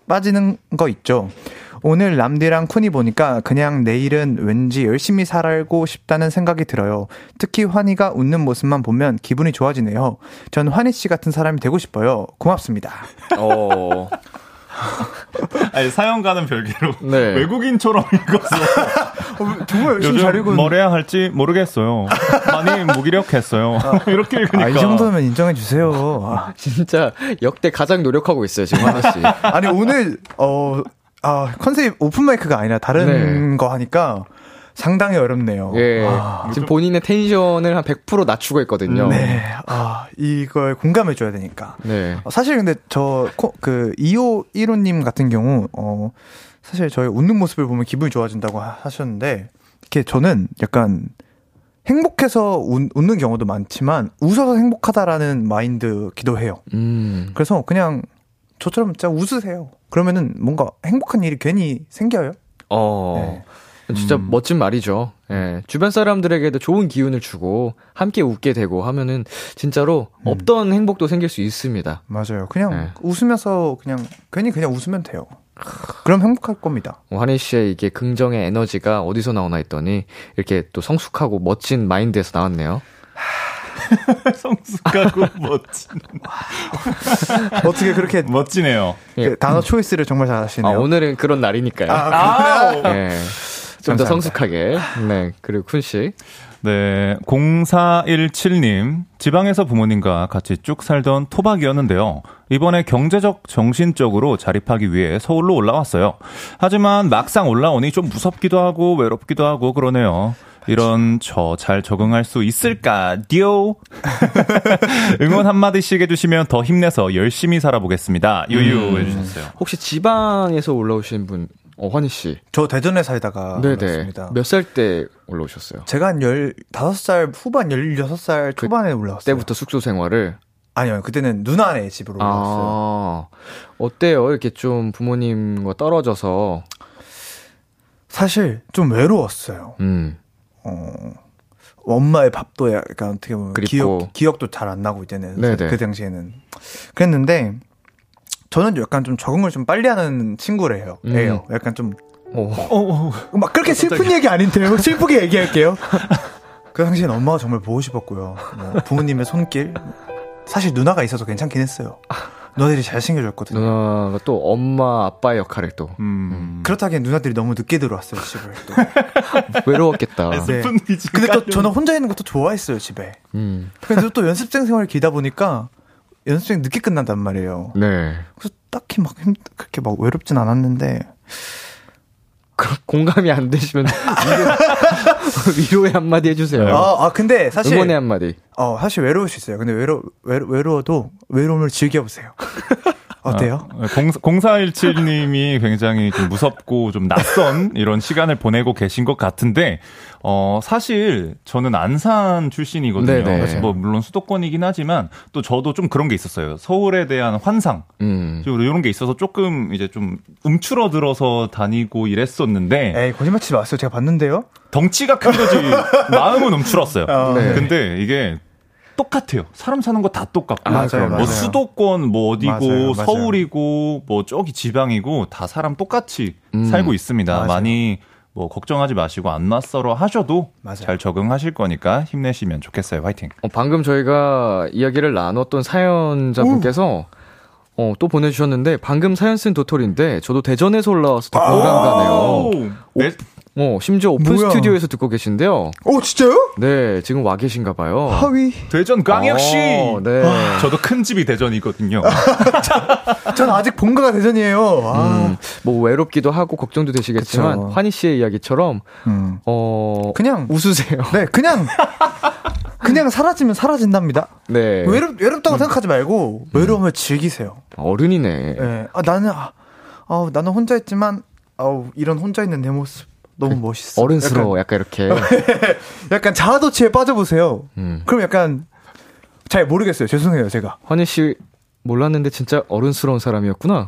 빠지는 거 있죠. 오늘 람디랑 쿤이 보니까 그냥 내일은 왠지 열심히 살고 싶다는 생각이 들어요. 특히 환희가 웃는 모습만 보면 기분이 좋아지네요. 전 환희 씨 같은 사람이 되고 싶어요. 고맙습니다. 어. 아니, 사연과는 별개로 네. 외국인처럼 읽어서 정말 열심히 요즘 잘 읽은. 뭘 해야 할지 모르겠어요. 많이 무기력했어요. 이렇게 읽으니까 아, 이 정도면 인정해 주세요. 아. 진짜 역대 가장 노력하고 있어요, 지금 하나 씨. 아니 오늘 어 아, 컨셉 오픈 마이크가 아니라 다른 네. 거 하니까 상당히 어렵네요. 예. 아, 지금 본인의 텐션을 한 100% 낮추고 있거든요. 네. 아, 이걸 공감해줘야 되니까. 네. 어, 사실 근데 저, 그, 2호 1호님 같은 경우, 어, 사실 저희 웃는 모습을 보면 기분이 좋아진다고 하셨는데, 이렇게 저는 약간 행복해서 웃, 는 경우도 많지만, 웃어서 행복하다라는 마인드기도 해요. 음. 그래서 그냥 저처럼 진짜 웃으세요. 그러면은 뭔가 행복한 일이 괜히 생겨요. 어. 진짜 음. 멋진 말이죠. 예. 주변 사람들에게도 좋은 기운을 주고 함께 웃게 되고 하면은 진짜로 음. 없던 행복도 생길 수 있습니다. 맞아요. 그냥 네. 웃으면서 그냥 괜히 그냥 웃으면 돼요. 그럼 행복할 겁니다. 어, 환희 씨의 이게 긍정의 에너지가 어디서 나오나 했더니 이렇게 또 성숙하고 멋진 마인드에서 나왔네요. 성숙하고 멋진. 어떻게 그렇게 멋지네요. 예. 그 단어 초이스를 정말 아, 잘하시네요. 오늘은 그런 날이니까요. 아, 예. 좀 더. 성숙하게. 네. 그리고 쿤 씨. 네, 0417님. 지방에서 부모님과 같이 쭉 살던 토박이었는데요. 이번에 경제적, 정신적으로 자립하기 위해 서울로 올라왔어요. 하지만 막상 올라오니 좀 무섭기도 하고 외롭기도 하고 그러네요. 이런 저 잘 적응할 수 있을까요? 응원 한 마디씩 해주시면 더 힘내서 열심히 살아보겠습니다. 유유 해주셨어요. 혹시 지방에서 올라오신 분, 어, 환희 씨. 저 대전에 살다가 네네. 올라왔습니다. 몇 살 때 올라오셨어요? 제가 한 15살 후반 16살 초반에 올라왔어요. 때부터 숙소 생활을. 아니요. 그때는 누나네 집으로 올라왔어요. 아, 어때요? 이렇게 좀 부모님과 떨어져서. 사실 좀 외로웠어요. 음. 어, 엄마의 밥도 약간 어떻게 보면 그립고. 기억, 기억도 잘 안 나고 이제는 네네. 그 당시에는 그랬는데 저는 약간 좀 적응을 좀 빨리 하는 친구래요. 음. 예요. 약간 좀 어. 막 그렇게 슬픈 얘기 아닌데요. 슬프게 얘기할게요. 그 당시엔 엄마가 정말 보고 싶었고요. 뭐 부모님의 손길 사실 누나가 있어서 괜찮긴 했어요. 누나들이 잘 챙겨줬거든요. 누나가 또 엄마, 아빠의 역할을 또. 음. 그렇다기엔 누나들이 너무 늦게 들어왔어요 집을. 또. 외로웠겠다. 네. 근데 또 저는 혼자 있는 것도 좋아했어요 집에. 음. 근데 또 연습생 생활을 길다 보니까 연습생 늦게 끝난단 말이에요. 네. 그래서 딱히 막 힘, 그렇게 막 외롭진 않았는데 그 공감이 안 되시면 위로, 위로의 한마디 해주세요. 아, 아 근데 사실 응원의 한마디. 어 사실 외로울 수 있어요. 근데 외로 외로 외로워도 외로움을 즐겨보세요. 어때요? 아, 0417님이 굉장히 좀 무섭고 좀 낯선 이런 시간을 보내고 계신 것 같은데, 어, 사실 저는 안산 출신이거든요. 네네. 그래서 뭐 물론 수도권이긴 하지만 또 저도 좀 그런 게 있었어요. 서울에 대한 환상. 음. 이런 게 있어서 조금 이제 좀 움츠러들어서 다니고 이랬었는데, 에이 거짓말 치지 마세요. 제가 봤는데요. 덩치가 큰 거지 마음은 움츠렀어요. 네. 근데 이게 똑같아요. 사람 사는 거 다 똑같고. 아, 맞아요, 그럼. 뭐 맞아요. 수도권 뭐 어디고 맞아요, 맞아요. 서울이고 뭐 저기 지방이고 다 사람 똑같이 음. 살고 있습니다. 맞아요. 많이 뭐 걱정하지 마시고 안 낯설어 하셔도 맞아요. 잘 적응하실 거니까 힘내시면 좋겠어요. 화이팅. 어, 방금 저희가 이야기를 나눴던 사연자분께서 어, 또 보내주셨는데 방금 사연 쓴 도토리인데 저도 대전에서 올라와서 더 공감 가네요. 네, 어, 심지어 오픈 뭐야. 스튜디오에서 듣고 계신데요. 오 진짜요? 네, 지금 와 계신가 봐요. 하위. 대전 광역시. 어, 네. 저도 큰 집이 대전이거든요. 전 아직 본가가 대전이에요. 아. 음, 뭐 외롭기도 하고 걱정도 되시겠지만 그쵸. 환희 씨의 이야기처럼 음. 어 그냥 웃으세요. 네 그냥 그냥 사라지면 사라진답니다. 네. 외롭 외롭다고 생각하지 말고 외로움을 즐기세요. 어른이네. 예. 아 나는 아, 아, 나는 혼자 있지만 아우 이런 혼자 있는 내 모습 너무 멋있어. 어른스러워. 약간, 이렇게. 약간, 약간 자아도취에 빠져보세요. 음. 그럼 약간 잘 모르겠어요. 죄송해요 제가. 환희 씨 몰랐는데 진짜 어른스러운 사람이었구나.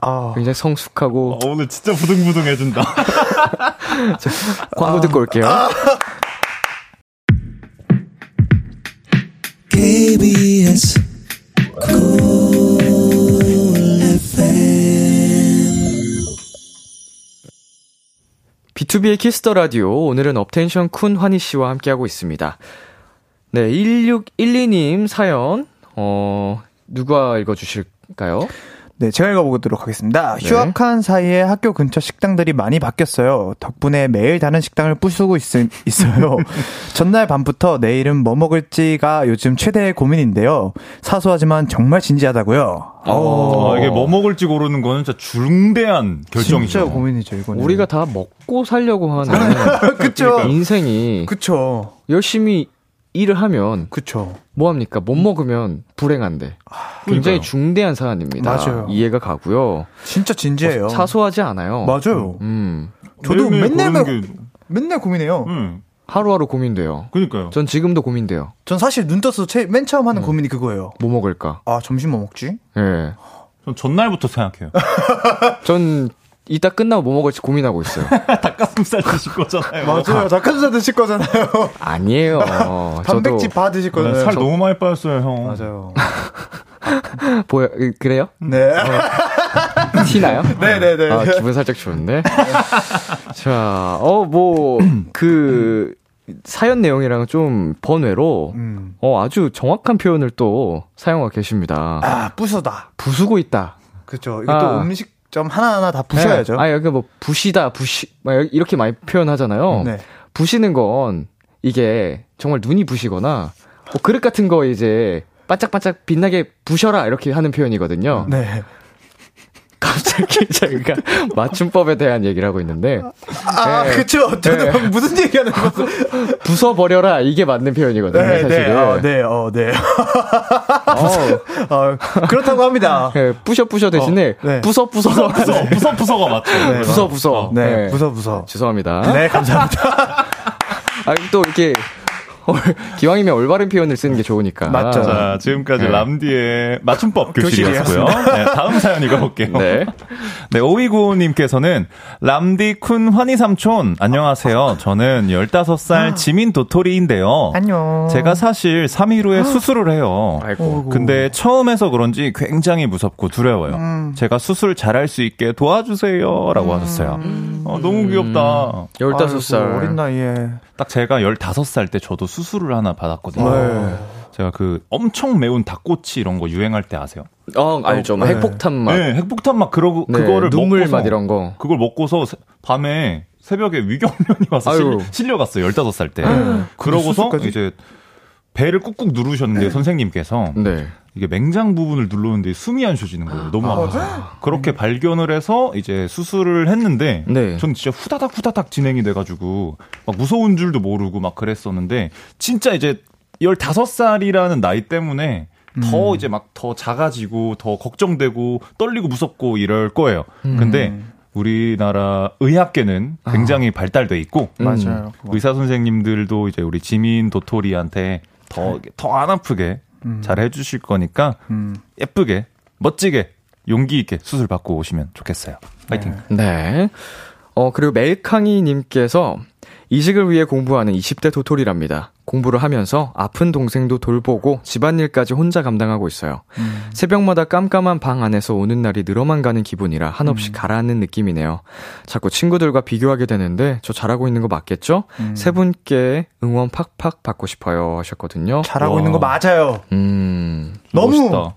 아 굉장히 성숙하고 어, 오늘 진짜 부둥부둥 해준다. 광고 듣고 올게요. KBS 비투비의 키스 더 라디오 오늘은 업텐션 쿤 환희 씨와 함께하고 있습니다. 네, 1612님 사연 어 누가 읽어 주실까요? 네, 제가 읽어보도록 하겠습니다. 네. 휴학한 사이에 학교 근처 식당들이 많이 바뀌었어요. 덕분에 매일 다른 식당을 부수고 있, 있어요. 전날 밤부터 내일은 뭐 먹을지가 요즘 최대의 고민인데요. 사소하지만 정말 진지하다고요. 아, 이게 뭐 먹을지 고르는 거는 진짜 중대한 결정이죠. 진짜 고민이죠, 이거는. 우리가 다 먹고 살려고 하는 그쵸. 인생이 그쵸. 열심히 일을 하면 그쵸. 뭐 합니까? 못 먹으면 불행한데. 굉장히 그러니까요. 중대한 사안입니다. 맞아요. 이해가 가고요. 진짜 진지해요. 사소하지 않아요. 맞아요. 음. 저도 매일매일 맨날 고르는 게- 맨날 고민해요. 응. 하루하루 고민돼요. 그니까요. 전 지금도 고민돼요. 전 사실 눈 떠서 제, 맨 처음 하는 고민이 그거예요. 뭐 먹을까? 아, 점심 뭐 먹지? 예. 전 전날부터 생각해요. 전 이따 끝나고 뭐 먹을지 고민하고 있어요. 닭가슴살 드실 거잖아요. 맞아요. 닭가슴살 드실 거잖아요. 아니에요. 단백질 바 드실 네, 거잖아요. 살 너무 많이 빠졌어요, 형. 맞아요. 보여 그래요? 네. 티나요? 네네네. 아, 기분 살짝 좋은데. 자, 어, 뭐, 그, 사연 내용이랑 좀 번외로, 음. 어, 아주 정확한 표현을 또 사용하고 계십니다. 아, 부수다. 부수고 있다. 그쵸. 이게 또 아. 음식 점 하나하나 다 부셔야죠. 네. 아, 여기 뭐, 부시다, 부시, 막 이렇게 많이 표현하잖아요. 네. 부시는 건, 이게 정말 눈이 부시거나, 뭐 그릇 같은 거 이제, 반짝반짝 빛나게 부셔라, 이렇게 하는 표현이거든요. 네. 갑자기 저희가 맞춤법에 대한 얘기를 하고 있는데, 아, 네. 그쵸. 저는 네. 무슨 얘기 하는 거. 부숴버려라, 이게 맞는 표현이거든요, 네, 사실은. 네, 어, 네, 어, 네. 어, 어, 그렇다고 합니다. 네, 부셔 부셔 대신에 어, 네. 부숴 부숴 부서, 부서, 부서가 맞죠. 네. 부숴 부숴 네, 부서, 부서. 죄송합니다. 네, 감사합니다. 아, 또 이렇게 올- 기왕이면 올바른 표현을 쓰는 게 좋으니까. 맞죠. 자, 지금까지 네. 람디의 맞춤법 교실이었고요. 네, 다음 사연 읽어볼게요. 네. 네, 오이구님께서는 람디 쿤 환희 삼촌 안녕하세요. 저는 15살 지민 도토리인데요. 안녕. 제가 사실 3일 후에 수술을 해요. 아이고. 근데 처음에서 그런지 굉장히 무섭고 두려워요. 음. 제가 수술 잘할 수 있게 도와주세요. 라고 하셨어요. 어, 너무 귀엽다. 15살. 아이고, 어린 나이에. 딱 제가 15살 때 저도 수술을 하나 받았거든요. 네. 제가 그 엄청 매운 닭꼬치 이런 거 유행할 때 아세요? 어, 알죠. 막 네. 핵폭탄 맛. 네, 핵폭탄 막 그러고 네, 그거를 눈물 먹고서 맛 이런 거. 그걸 먹고서 세- 밤에 새벽에 위경련이 와서 아유. 실, 려 갔어요 15살 때. 네. 그러고서 수술까지? 이제 배를 꾹꾹 누르셨는데 선생님께서 네. 이게 맹장 부분을 눌렀는데 숨이 안 쉬어지는 거예요. 너무 아파서. 그렇게 발견을 해서 이제 수술을 했는데 네. 전 진짜 후다닥 후다닥 진행이 돼 가지고 막 무서운 줄도 모르고 막 그랬었는데 진짜 이제 15살이라는 나이 때문에 더 이제 막 더 작아지고 더 걱정되고 떨리고 무섭고 이럴 거예요. 근데 우리나라 의학계는 굉장히 발달돼 있고 음. 맞아요. 의사 선생님들도 이제 우리 지민 도토리한테 더 더 안 아프게 잘 해주실 거니까 음. 예쁘게 멋지게 용기 있게 수술 받고 오시면 좋겠어요. 파이팅. 네. 어, 그리고 멜캉이님께서 이직을 위해 공부하는 20대 도토리랍니다. 공부를 하면서 아픈 동생도 돌보고 집안일까지 혼자 감당하고 있어요. 새벽마다 깜깜한 방 안에서 오는 날이 늘어만 가는 기분이라 한없이 가라앉는 느낌이네요. 자꾸 친구들과 비교하게 되는데 저 잘하고 있는 거 맞겠죠? 세 분께 응원 팍팍 받고 싶어요 하셨거든요. 잘하고 와. 있는 거 맞아요. 음. 너무 멋있다.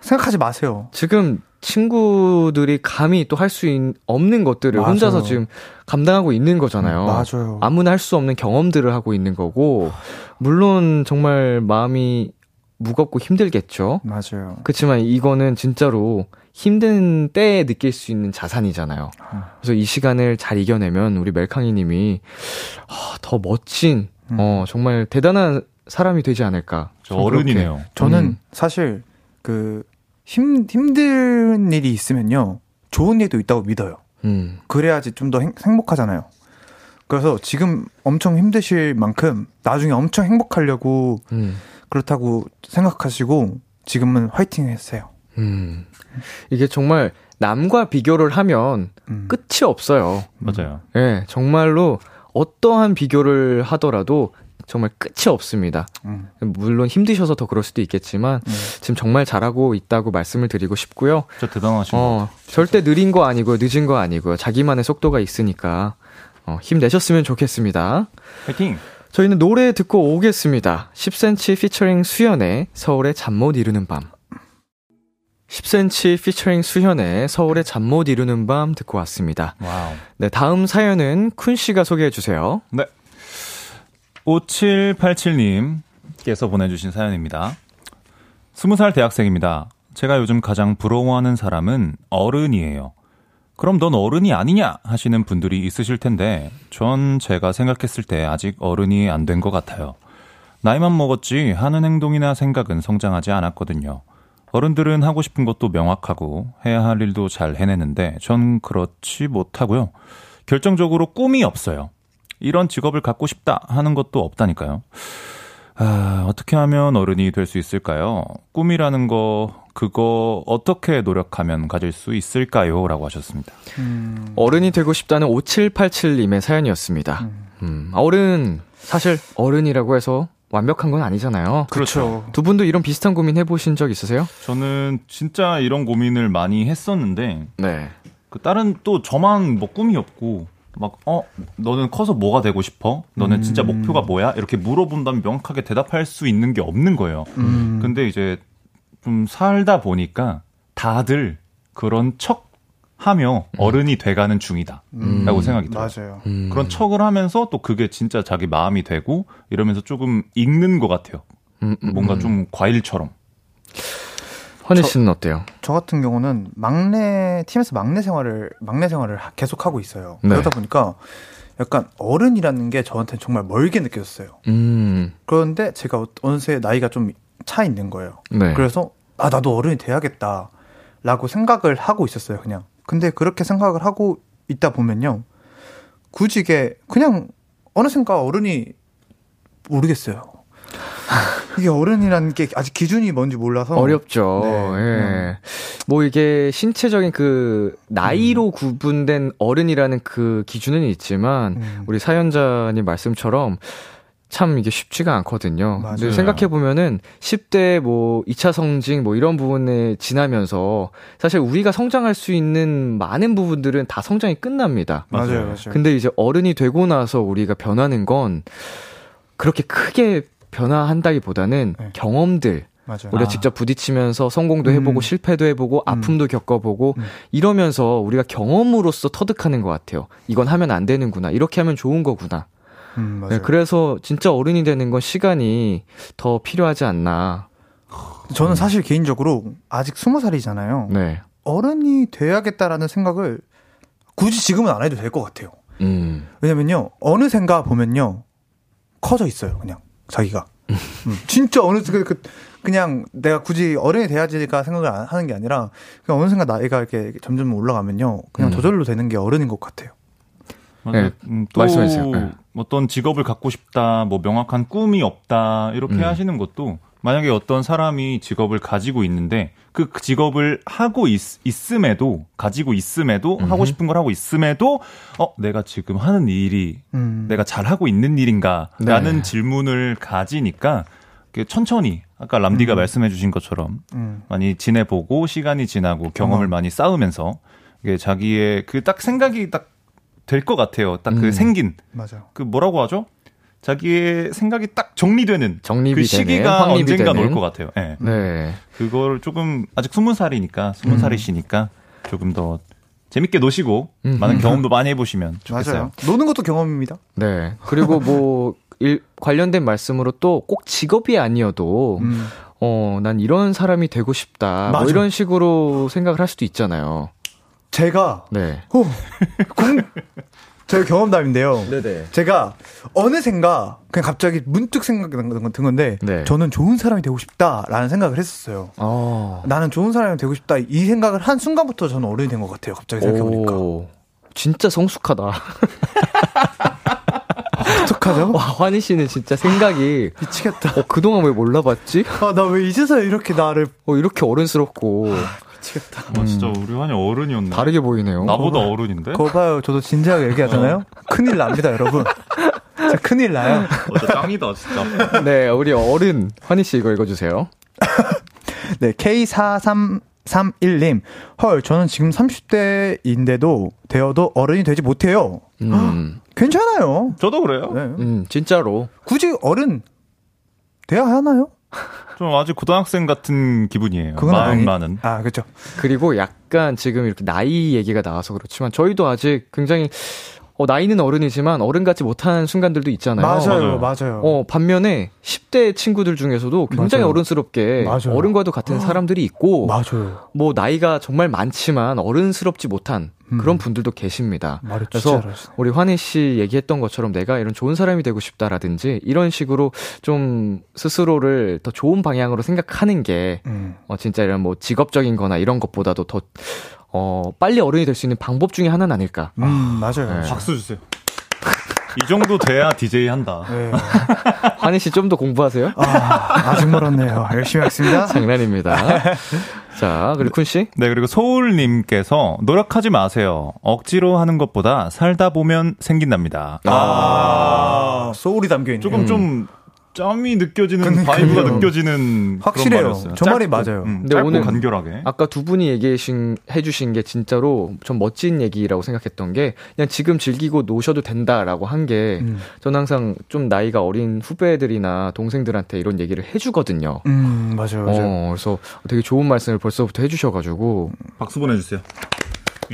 생각하지 마세요. 지금 친구들이 감히 또 할 수 없는 것들을 맞아요. 혼자서 지금 감당하고 있는 거잖아요. 음, 맞아요. 아무나 할 수 없는 경험들을 하고 있는 거고, 물론 정말 마음이 무겁고 힘들겠죠. 맞아요. 그렇지만 이거는 진짜로 힘든 때에 느낄 수 있는 자산이잖아요. 그래서 이 시간을 잘 이겨내면 우리 멜캉이 님이 아, 더 멋진, 음. 어, 정말 대단한 사람이 되지 않을까. 어른이네요. 저는 음. 사실 그 힘, 힘든 일이 있으면요. 좋은 일도 있다고 믿어요. 음. 그래야지 좀 더 행복하잖아요. 그래서 지금 엄청 힘드실 만큼 나중에 엄청 행복하려고 음. 그렇다고 생각하시고 지금은 화이팅 했어요. 음. 이게 정말 남과 비교를 하면 음. 끝이 없어요. 맞아요. 예, 정말로 어떠한 비교를 하더라도 정말 끝이 없습니다. 음. 물론 힘드셔서 더 그럴 수도 있겠지만 지금 정말 잘하고 있다고 말씀을 드리고 싶고요. 진짜 대단하신 것 어, 절대 느린 거 아니고요. 늦은 거 아니고요. 자기만의 속도가 있으니까 어, 힘내셨으면 좋겠습니다. 파이팅! 저희는 노래 듣고 오겠습니다. 10cm 피처링 수현의 서울의 잠 못 이루는 밤. 10cm 피처링 수현의 서울의 잠 못 이루는 밤 듣고 왔습니다. wow. 네, 다음 사연은 쿤 씨가 소개해 주세요. 네. 5787님께서 보내주신 사연입니다. 20살 대학생입니다. 제가 요즘 가장 부러워하는 사람은 어른이에요. 그럼 넌 어른이 아니냐 하시는 분들이 있으실 텐데, 전 제가 생각했을 때 아직 어른이 안 된 것 같아요. 나이만 먹었지 하는 행동이나 생각은 성장하지 않았거든요. 어른들은 하고 싶은 것도 명확하고 해야 할 일도 잘 해내는데 전 그렇지 못하고요. 결정적으로 꿈이 없어요. 이런 직업을 갖고 싶다 하는 것도 없다니까요. 아, 어떻게 하면 어른이 될 수 있을까요? 꿈이라는 거, 그거 어떻게 노력하면 가질 수 있을까요? 라고 하셨습니다. 음. 어른이 되고 싶다는 5787님의 사연이었습니다. 음. 음, 어른, 사실 어른이라고 해서 완벽한 건 아니잖아요. 그렇죠. 두 분도 이런 비슷한 고민 해보신 적 있으세요? 저는 진짜 이런 고민을 많이 했었는데, 네. 그 다른 또 저만 뭐 꿈이 없고, 막, 어, 너는 커서 뭐가 되고 싶어? 너는 음. 진짜 목표가 뭐야? 이렇게 물어본다면 명확하게 대답할 수 있는 게 없는 거예요. 음. 근데 이제 좀 살다 보니까 다들 그런 척 하며 음. 어른이 돼가는 중이다. 음. 라고 생각이 들어요. 맞아요. 음. 그런 척을 하면서 또 그게 진짜 자기 마음이 되고 이러면서 조금 읽는 것 같아요. 음, 뭔가 좀 과일처럼. 허니 씨는 어때요? 저 같은 경우는 막내 팀에서 막내 생활을 막내 생활을 계속 하고 있어요. 네. 그러다 보니까 약간 어른이라는 게 저한테 정말 멀게 느껴졌어요. 음. 그런데 제가 어느새 나이가 좀 차 있는 거예요. 네. 그래서 아 나도 어른이 돼야겠다라고 생각을 하고 있었어요. 그냥. 근데 그렇게 생각을 하고 있다 보면요, 굳이 이게 그냥 어느샌가 어른이 모르겠어요. 이게 어른이라는 게 아직 기준이 뭔지 몰라서 어렵죠. 네. 예. 네. 뭐 이게 신체적인 그 나이로 음. 구분된 어른이라는 그 기준은 있지만 음. 우리 사연자님 말씀처럼 참 이게 쉽지가 않거든요. 맞아요. 근데 생각해 보면은 10대 뭐 2차 성징 뭐 이런 부분에 지나면서 사실 우리가 성장할 수 있는 많은 부분들은 다 성장이 끝납니다. 맞아요. 맞아요. 근데 이제 어른이 되고 나서 우리가 변하는 건 그렇게 크게 변화한다기보다는 네. 경험들 맞아요. 우리가 아. 직접 부딪히면서 성공도 해보고 음. 실패도 해보고 음. 아픔도 겪어보고 음. 이러면서 우리가 경험으로서 터득하는 것 같아요. 이건 하면 안 되는구나. 이렇게 하면 좋은 거구나. 음, 네, 그래서 진짜 어른이 되는 건 시간이 더 필요하지 않나. 저는 사실 개인적으로 아직 스무 살이잖아요. 네. 어른이 돼야겠다라는 생각을 굳이 지금은 안 해도 될 것 같아요. 음. 왜냐면요, 어느샌가 보면요, 커져 있어요, 그냥. 자기가. 음. 진짜 어느 그, 그 그냥 내가 굳이 어른이 돼야지가 생각을 안 하는 게 아니라 그냥 어느 순간 나이가 이렇게 점점 올라가면요 그냥 음. 저절로 되는 게 어른인 것 같아요. 네, 음, 또 말씀해주세요. 네. 어떤 직업을 갖고 싶다, 뭐 명확한 꿈이 없다 이렇게 음. 하시는 것도 만약에 어떤 사람이 직업을 가지고 있는데 그 직업을 하고 있, 음에도 가지고 있음에도 음흠. 하고 싶은 걸 하고 있음에도 어 내가 지금 하는 일이 음. 내가 잘 하고 있는 일인가라는 네. 질문을 가지니까 천천히 아까 람디가 음. 말씀해주신 것처럼 음. 많이 지내보고 시간이 지나고 경험을 어. 많이 쌓으면서 이게 자기의 그 딱 생각이 딱 될 것 같아요. 딱그 음. 생긴 맞아. 그 뭐라고 하죠? 자기의 생각이 딱 정리되는 그 시기가 언젠가 올 것 같아요. 네. 네. 그걸 조금 아직 스무 살이니까 스무 살이시니까 음. 조금 더 재밌게 노시고 음. 많은 경험도 많이 해보시면 좋겠어요. 맞아요. 노는 것도 경험입니다. 네. 그리고 뭐 일, 관련된 말씀으로 또 꼭 직업이 아니어도 음. 어, 난 이런 사람이 되고 싶다. 뭐 이런 식으로 생각을 할 수도 있잖아요. 제가 네. 오, 공, 저희 경험담인데요. 네네. 제가 어느샌가 그냥 갑자기 문득 생각이 든 건데 네. 저는 좋은 사람이 되고 싶다라는 생각을 했었어요. 어. 나는 좋은 사람이 되고 싶다 이 생각을 한 순간부터 저는 어른이 된 것 같아요. 갑자기 생각해보니까. 진짜 성숙하다. 어떡하죠? 와, 환희 씨는 진짜 생각이 미치겠다. 어, 그동안 왜 몰라봤지? 아, 나 왜 이제서야 이렇게 나를 어, 이렇게 어른스럽고. 미치겠다. 아, 진짜 우리 환이 어른이었네. 다르게 보이네요. 나보다 거 어른인데? 그거 봐요. 저도 진지하게 얘기하잖아요. 어. 큰일 납니다, 여러분. 진짜 큰일 나요. 어, 짱이다, 진짜. 네, 우리 어른 환희 씨 이거 읽어주세요. 네, K4331님. 헐, 저는 지금 30대인데도 되어도 어른이 되지 못해요. 음. 괜찮아요. 저도 그래요. 네. 음, 진짜로. 굳이 어른 돼야 하나요? 좀 아직 고등학생 같은 기분이에요. 그건 아니- 마음만은. 아, 그죠. 그리고 약간 지금 이렇게 나이 얘기가 나와서 그렇지만 저희도 아직 굉장히 어, 나이는 어른이지만 어른 같지 못한 순간들도 있잖아요. 맞아요, 맞아요. 맞아요. 어, 반면에 10대 친구들 중에서도 굉장히 맞아요. 어른스럽게 맞아요. 어른과도 같은 사람들이 있고 맞아요. 뭐 나이가 정말 많지만 어른스럽지 못한 음. 그런 분들도 계십니다. 말을 그래서. 우리 환희 씨 얘기했던 것처럼 내가 이런 좋은 사람이 되고 싶다라든지 이런 식으로 좀 스스로를 더 좋은 방향으로 생각하는 게 음. 어, 진짜 이런 뭐 직업적인 거나 이런 것보다도 더, 어, 빨리 어른이 될 수 있는 방법 중에 하나는 아닐까. 음, 맞아요. 네. 박수 주세요. 이 정도 돼야 DJ 한다. 네. 환희 씨 좀 더 공부하세요? 아, 아직 멀었네요. 열심히 하겠습니다. 장난입니다. 자, 그리고 쿤 씨. 네, 그리고 소울님께서 노력하지 마세요. 억지로 하는 것보다 살다 보면 생긴답니다. 아, 소울이 담겨 있네. 조금 좀 짬이 느껴지는 그러니까요. vibe가 느껴지는 확실해요. 그런 말이었어요. 저 말이 짧고, 맞아요. 음, 근데 짧고 오늘 간결하게. 아까 두 분이 얘기해주신 해주신 게 진짜로 좀 멋진 얘기라고 생각했던 게 그냥 지금 즐기고 노셔도 된다라고 한게 음. 저는 항상 좀 나이가 어린 후배들이나 동생들한테 이런 얘기를 해주거든요. 음, 맞아요, 맞아요. 어, 그래서 되게 좋은 말씀을 벌써부터 해주셔가지고 박수 보내주세요.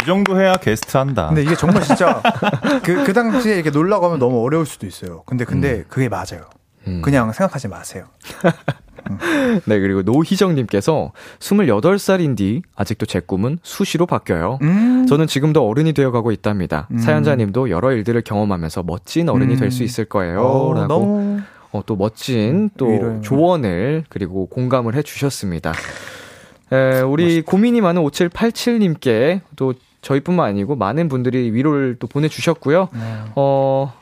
이 정도 해야 게스트 한다. 근데 이게 정말 진짜 그, 그 당시에 이렇게 놀라고 하면 너무 어려울 수도 있어요. 근데, 근데 그게 맞아요. 음. 그냥 생각하지 마세요. 네 그리고 노희정님께서 28살인디 아직도 제 꿈은 수시로 바뀌어요. 음. 저는 지금도 어른이 되어가고 있답니다. 음. 사연자님도 여러 일들을 경험하면서 멋진 어른이 음. 될수 있을 거예요. 어, 라고 너무 어, 또 멋진 또 위로의 조언을 그리고 공감을 해주셨습니다. 에, 우리 고민이 많은 5787님께 또 저희뿐만 아니고 많은 분들이 위로를 또 보내주셨고요. 네. 어,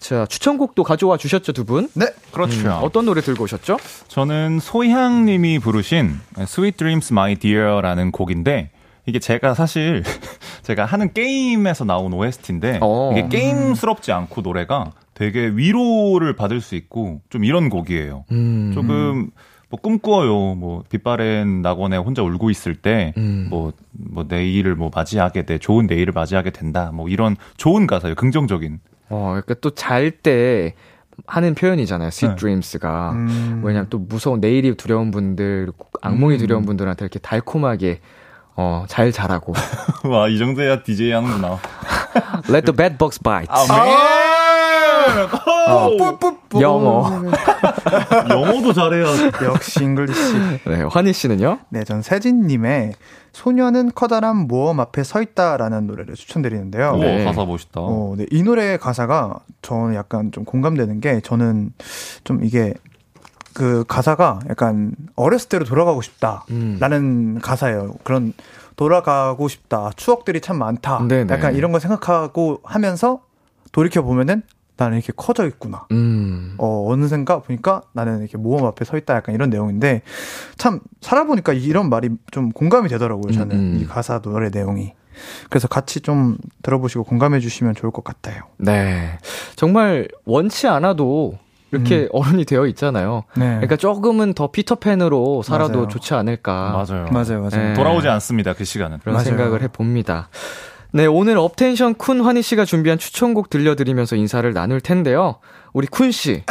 자, 추천곡도 가져와 주셨죠, 두 분? 네. 그렇죠. 음, 어떤 노래 들고 오셨죠? 저는 소향 님이 부르신 Sweet Dreams My Dear라는 곡인데 이게 제가 사실 제가 하는 게임에서 나온 OST인데 어. 이게 게임스럽지 않고 노래가 되게 위로를 받을 수 있고 좀 이런 곡이에요. 음, 조금 뭐 꿈꾸어요. 뭐 빛바랜 낙원에 혼자 울고 있을 때 음. 뭐, 뭐 내일을 뭐 맞이하게 돼, 좋은 내일을 맞이하게 된다. 뭐 이런 좋은 가사예요. 긍정적인. 어, 그러니까 또 잘 때 하는 표현이잖아요, Sweet 네. Dreams가. 음. 왜냐면 또 무서운 내일이 두려운 분들, 악몽이 음. 두려운 분들한테 이렇게 달콤하게 어, 잘 자라고. 와, 이 정도 해야 DJ 하는구나. Let the bed bugs bite. 어, 영어. 영어도 잘해야. 역시 English. 네, 환희 씨는요? 네, 전 세진 님의 소녀는 커다란 모험 앞에 서 있다라는 노래를 추천드리는데요. 오, 네. 가사 멋있다. 어, 네, 이 노래 가사가 저는 약간 좀 공감되는 게 저는 좀 이게 그 가사가 약간 어렸을 때로 돌아가고 싶다라는 음. 가사예요. 그런 돌아가고 싶다. 추억들이 참 많다. 네네. 약간 이런 거 생각하고 하면서 돌이켜 보면은 나는 이렇게 커져 있구나. 음. 어, 어느샌가 보니까 나는 이렇게 모험 앞에 서 있다 약간 이런 내용인데 참 살아보니까 이런 말이 좀 공감이 되더라고요. 저는 음, 음. 이 가사 노래 내용이. 그래서 같이 좀 들어보시고 공감해 주시면 좋을 것 같아요. 네. 정말 원치 않아도 이렇게 어른이 되어 있잖아요. 네. 그러니까 조금은 더 피터팬으로 살아도 맞아요. 좋지 않을까. 맞아요. 맞아요, 맞아요. 네. 돌아오지 않습니다. 그 시간은. 그런 맞아요. 생각을 해 봅니다. 네, 오늘 업텐션 쿤 환희 씨가 준비한 추천곡 들려드리면서 인사를 나눌 텐데요. 우리 쿤 씨.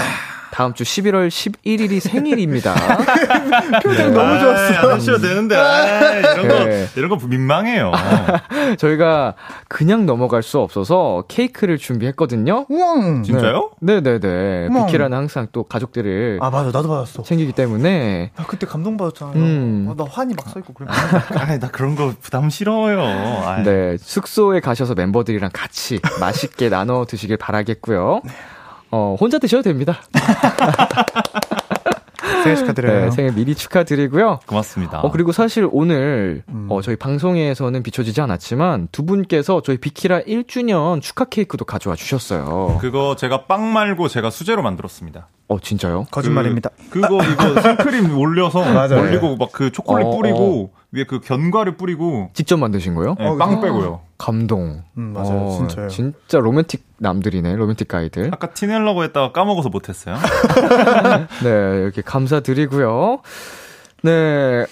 다음 주 11월 11일이 생일입니다. 표정 너무 좋았어. 안 하셔도 되는데. 아이, 이런 거, 네. 이런 거 민망해요. 저희가 그냥 넘어갈 수 없어서 케이크를 준비했거든요. 우왕. 진짜요? 네 네네. 어머. 비키라는 항상 또 가족들을 아 맞아 나도 받았어. 챙기기 때문에 나 그때 감동 받았잖아요. 음. 어, 나 환히 막서 있고 그래. 아, 나 그런 거 부담 싫어요. 아이. 네, 숙소에 가셔서 멤버들이랑 같이 맛있게 나눠 드시길 바라겠고요. 어, 혼자 드셔도 됩니다. 생일 축하드려요. 네, 생일 미리 축하드리고요. 고맙습니다. 어, 그리고 사실 오늘, 음. 어, 저희 방송에서는 비춰지지 않았지만 두 분께서 저희 비키라 1주년 축하 케이크도 가져와 주셨어요. 그거 제가 빵 말고 제가 수제로 만들었습니다. 어, 진짜요? 거짓말입니다. 그, 거 이거 생크림 올려서 맞아요. 올리고 막 그 초콜릿 어, 뿌리고 위에 그 견과류 뿌리고 직접 만드신 거예요? 네, 어, 빵 어. 빼고요. 감동. 음, 맞아요. 진짜요. 진짜 로맨틱 남들이네, 로맨틱 가이들. 아까 티내려고 했다가 까먹어서 못했어요. 네, 이렇게 감사드리고요. 네.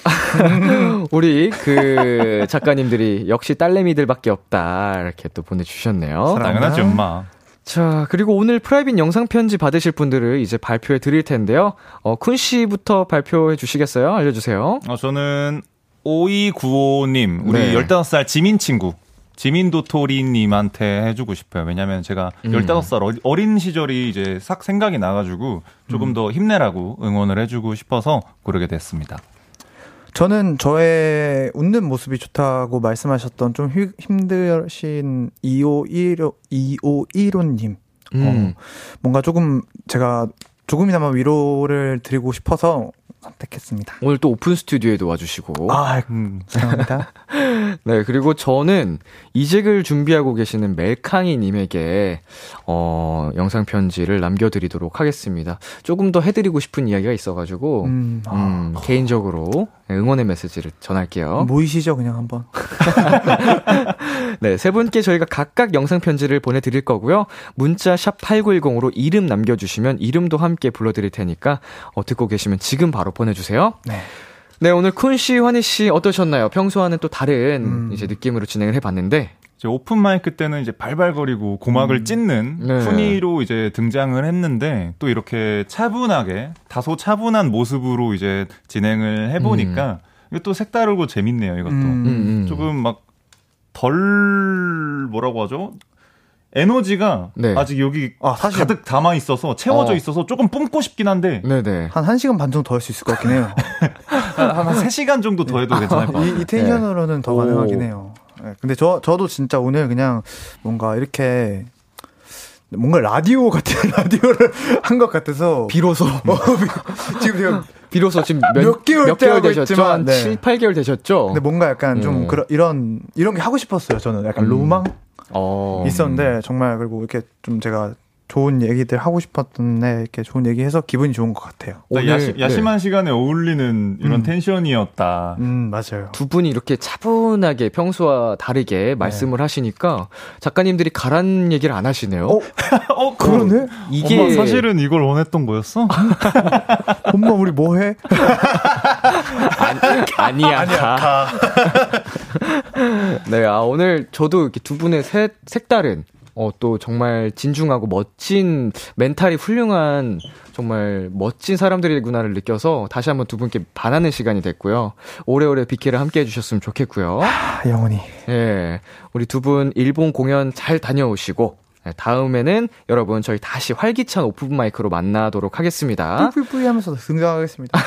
우리 그 작가님들이 역시 딸내미들밖에 없다. 이렇게 또 보내주셨네요. 당연하지 엄마. 자, 그리고 오늘 프라이빗 영상 편지 받으실 분들을 이제 발표해 드릴 텐데요. 어, 쿤 씨부터 발표해 주시겠어요? 알려주세요. 어, 저는 5295님, 우리 네. 15살 지민 친구. 지민 도토리님한테 해주고 싶어요. 왜냐면 제가 음. 15살 어리- 어린 시절이 이제 싹 생각이 나가지고 조금 더 힘내라고 응원을 해주고 싶어서 고르게 됐습니다. 저는 저의 웃는 모습이 좋다고 말씀하셨던 좀 힘- 힘드신 2515, 2515님. 음. 어, 뭔가 조금 제가 조금이나마 위로를 드리고 싶어서 선택했습니다. 오늘 또 오픈 스튜디오에도 와주시고. 아, 음, 죄송합니다. 네, 그리고 저는 이직을 준비하고 계시는 멜캉이님에게, 어, 영상 편지를 남겨드리도록 하겠습니다. 조금 더 해드리고 싶은 이야기가 있어가지고, 음, 음, 개인적으로 응원의 메시지를 전할게요. 모이시죠, 그냥 한번. 네, 세 분께 저희가 각각 영상 편지를 보내드릴 거고요. 문자 샵 8910으로 이름 남겨주시면 이름도 함께 불러드릴 테니까, 어, 듣고 계시면 지금 바로 보내주세요. 네. 네, 오늘 쿤 씨, 환희 씨 어떠셨나요? 평소와는 또 다른 음. 이제 느낌으로 진행을 해봤는데, 이제 오픈 마이크 때는 이제 발발거리고 고막을 찢는 네. 푸니로 이제 등장을 했는데 또 이렇게 차분하게 다소 차분한 모습으로 이제 진행을 해보니까 이게 또 색다르고 재밌네요. 이것도 음. 음, 음. 조금 막 덜 뭐라고 하죠? 에너지가 네. 아직 여기 아, 사실 가득 담아 있어서 채워져 어. 있어서 조금 뿜고 싶긴 한데 네네. 한 1시간 반 정도 더 할 수 있을 것 같긴 해요. 한, 한 3시간 정도 더 해도 괜찮을 것 같아요. 이, 이 텐션으로는 더 오. 가능하긴 해요. 네, 근데 저, 저도 진짜 오늘 그냥 뭔가 이렇게 뭔가 라디오 같은 라디오를 한 것 같아서 비로소. 지금 제가 비로소 지금 몇, 몇 개월째 몇 개월 되셨죠? 있지만, 한 네. 7, 8개월 되셨죠? 근데 뭔가 약간 좀 음. 그런 이런 이런 게 하고 싶었어요. 저는 약간 음. 로망 어. 있었는데 정말 그리고 이렇게 좀 제가 좋은 얘기들 하고 싶었는데 이렇게 좋은 얘기해서 기분이 좋은 것 같아요. 오늘, 야심, 네. 야심한 시간에 어울리는 이런 음. 텐션이었다. 음 맞아요. 두 분이 이렇게 차분하게 평소와 다르게 말씀을 하시니까 작가님들이 가란 얘기를 안 하시네요. 어, 어, 그러네. 이게 엄마 사실은 이걸 원했던 거였어? 엄마 우리 뭐해? 아니야. 가. 네, 아, 오늘 저도 이렇게 두 분의 색, 색다른, 어, 또 정말 진중하고 멋진, 멘탈이 훌륭한, 정말 멋진 사람들이구나를 느껴서 다시 한번 두 분께 반하는 시간이 됐고요. 오래오래 비키를 함께 해주셨으면 좋겠고요. 아, 영원히. 예, 우리 두 분 일본 공연 잘 다녀오시고, 예, 다음에는 여러분 저희 다시 활기찬 오픈 마이크로 만나도록 하겠습니다. 뿌이뿌이 하면서 등장하겠습니다.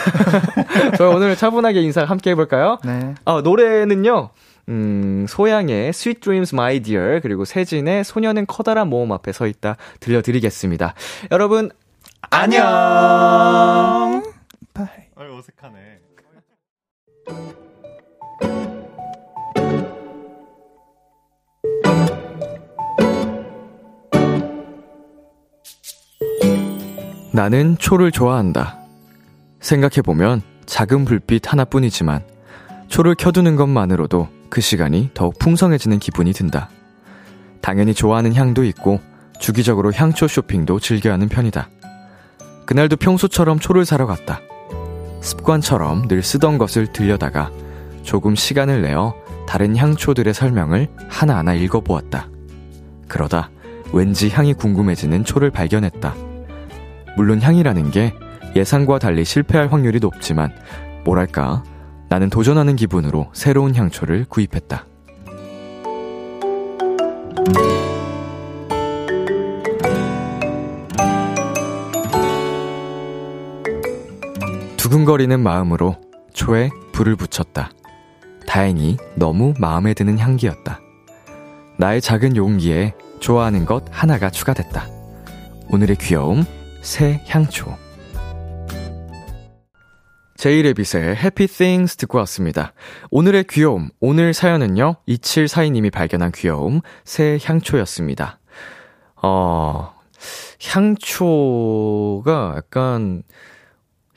저희 오늘 차분하게 인사 함께 해볼까요? 네. 아, 노래는요, 음, 소양의 Sweet Dreams My Dear, 그리고 세진의 소녀는 커다란 모험 앞에 서 있다 들려드리겠습니다. 여러분, 안녕! bye. 아유, 어색하네. 나는 초를 좋아한다. 생각해보면 작은 불빛 하나뿐이지만 초를 켜두는 것만으로도 그 시간이 더욱 풍성해지는 기분이 든다. 당연히 좋아하는 향도 있고 주기적으로 향초 쇼핑도 즐겨하는 편이다. 그날도 평소처럼 초를 사러 갔다. 습관처럼 늘 쓰던 것을 들여다가 조금 시간을 내어 다른 향초들의 설명을 하나하나 읽어보았다. 그러다 왠지 향이 궁금해지는 초를 발견했다. 물론 향이라는 게 예상과 달리 실패할 확률이 높지만 뭐랄까 나는 도전하는 기분으로 새로운 향초를 구입했다. 두근거리는 마음으로 초에 불을 붙였다. 다행히 너무 마음에 드는 향기였다. 나의 작은 용기에 좋아하는 것 하나가 추가됐다. 오늘의 귀여움, 새 향초. 제이레빗의 Happy Things 듣고 왔습니다. 오늘의 귀여움, 오늘 사연은요, 2742님이 발견한 귀여움, 새 향초였습니다. 어, 향초가 약간,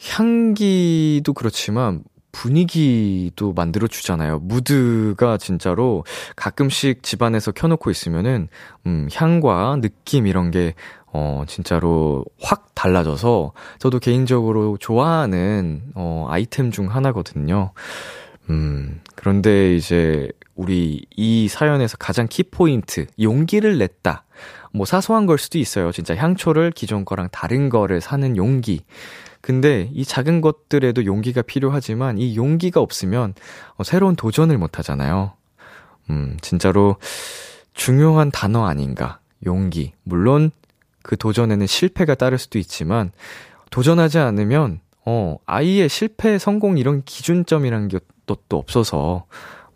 향기도 그렇지만, 분위기도 만들어 주잖아요. 무드가 진짜로 가끔씩 집안에서 켜놓고 있으면은, 음, 향과 느낌 이런 게, 어, 진짜로 확 달라져서 저도 개인적으로 좋아하는, 어, 아이템 중 하나거든요. 음, 그런데 이제 우리 이 사연에서 가장 키포인트, 용기를 냈다. 뭐 사소한 걸 수도 있어요. 진짜 향초를 기존 거랑 다른 거를 사는 용기. 근데 이 작은 것들에도 용기가 필요하지만 이 용기가 없으면 어, 새로운 도전을 못 하잖아요. 음, 진짜로 중요한 단어 아닌가. 용기. 물론 그 도전에는 실패가 따를 수도 있지만 도전하지 않으면 어, 아이의 실패, 성공 이런 기준점이란 또 없어서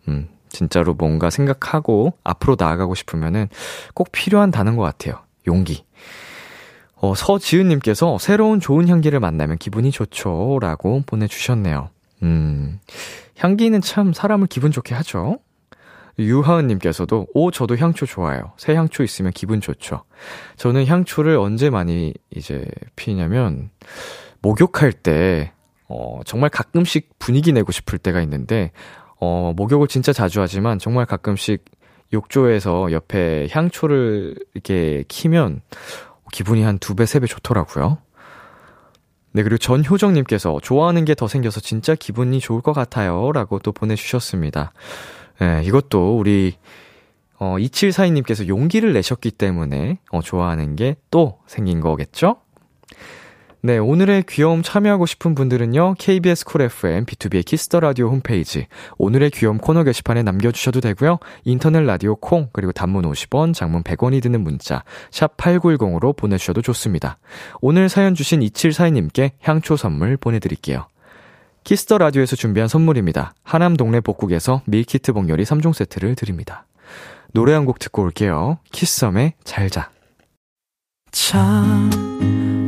음, 진짜로 뭔가 생각하고 앞으로 나아가고 싶으면은 꼭 필요한 단어인 것 같아요. 용기. 어, 서지은님께서 새로운 좋은 향기를 만나면 기분이 좋죠. 라고 보내주셨네요. 음, 향기는 참 사람을 기분 좋게 하죠. 유하은님께서도, 오, 저도 향초 좋아요. 새 향초 있으면 기분 좋죠. 저는 향초를 언제 많이 이제 피냐면, 목욕할 때, 어, 정말 가끔씩 분위기 내고 싶을 때가 있는데, 어, 목욕을 진짜 자주 하지만 정말 가끔씩 욕조에서 옆에 향초를 이렇게 키면 기분이 한 두 배, 세 배 좋더라고요. 네, 그리고 전효정님께서 좋아하는 게 더 생겨서 진짜 기분이 좋을 것 같아요. 라고 또 보내주셨습니다. 네, 이것도 우리, 어, 2742님께서 용기를 내셨기 때문에, 어, 좋아하는 게 또 생긴 거겠죠? 네, 오늘의 귀여움 참여하고 싶은 분들은요, KBS 쿨 FM, 비투비의 키스 더 라디오 홈페이지, 오늘의 귀여움 코너 게시판에 남겨주셔도 되고요, 인터넷 라디오 콩, 그리고 단문 50원, 장문 100원이 드는 문자, 샵8910으로 보내주셔도 좋습니다. 오늘 사연 주신 2742님께 향초 선물 보내드릴게요. 키스 더 라디오에서 준비한 선물입니다. 하남 동네 복국에서 밀키트 복요리 3종 세트를 드립니다. 노래 한 곡 듣고 올게요. 키썸의 잘자. 참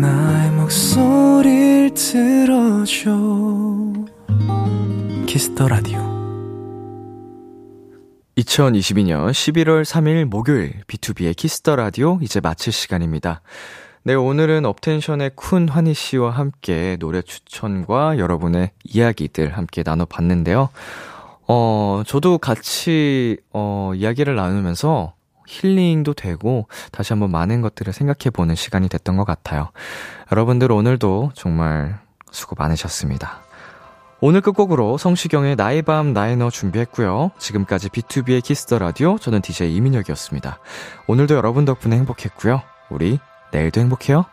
나의 목소리를 들어줘 키스 더 라디오 2022년 11월 3일 목요일 비투비의 키스 더 라디오 이제 마칠 시간입니다. 네, 오늘은 업텐션의 쿤 환희 씨와 함께 노래 추천과 여러분의 이야기들 함께 나눠 봤는데요. 어, 저도 같이, 어, 이야기를 나누면서 힐링도 되고 다시 한번 많은 것들을 생각해 보는 시간이 됐던 것 같아요. 여러분들 오늘도 정말 수고 많으셨습니다. 오늘 끝곡으로 성시경의 나의 밤 나의 너 준비했고요. 지금까지 비투비의 키스 더 라디오 저는 DJ 이민혁이었습니다. 오늘도 여러분 덕분에 행복했고요. 우리 내일도 행복해요.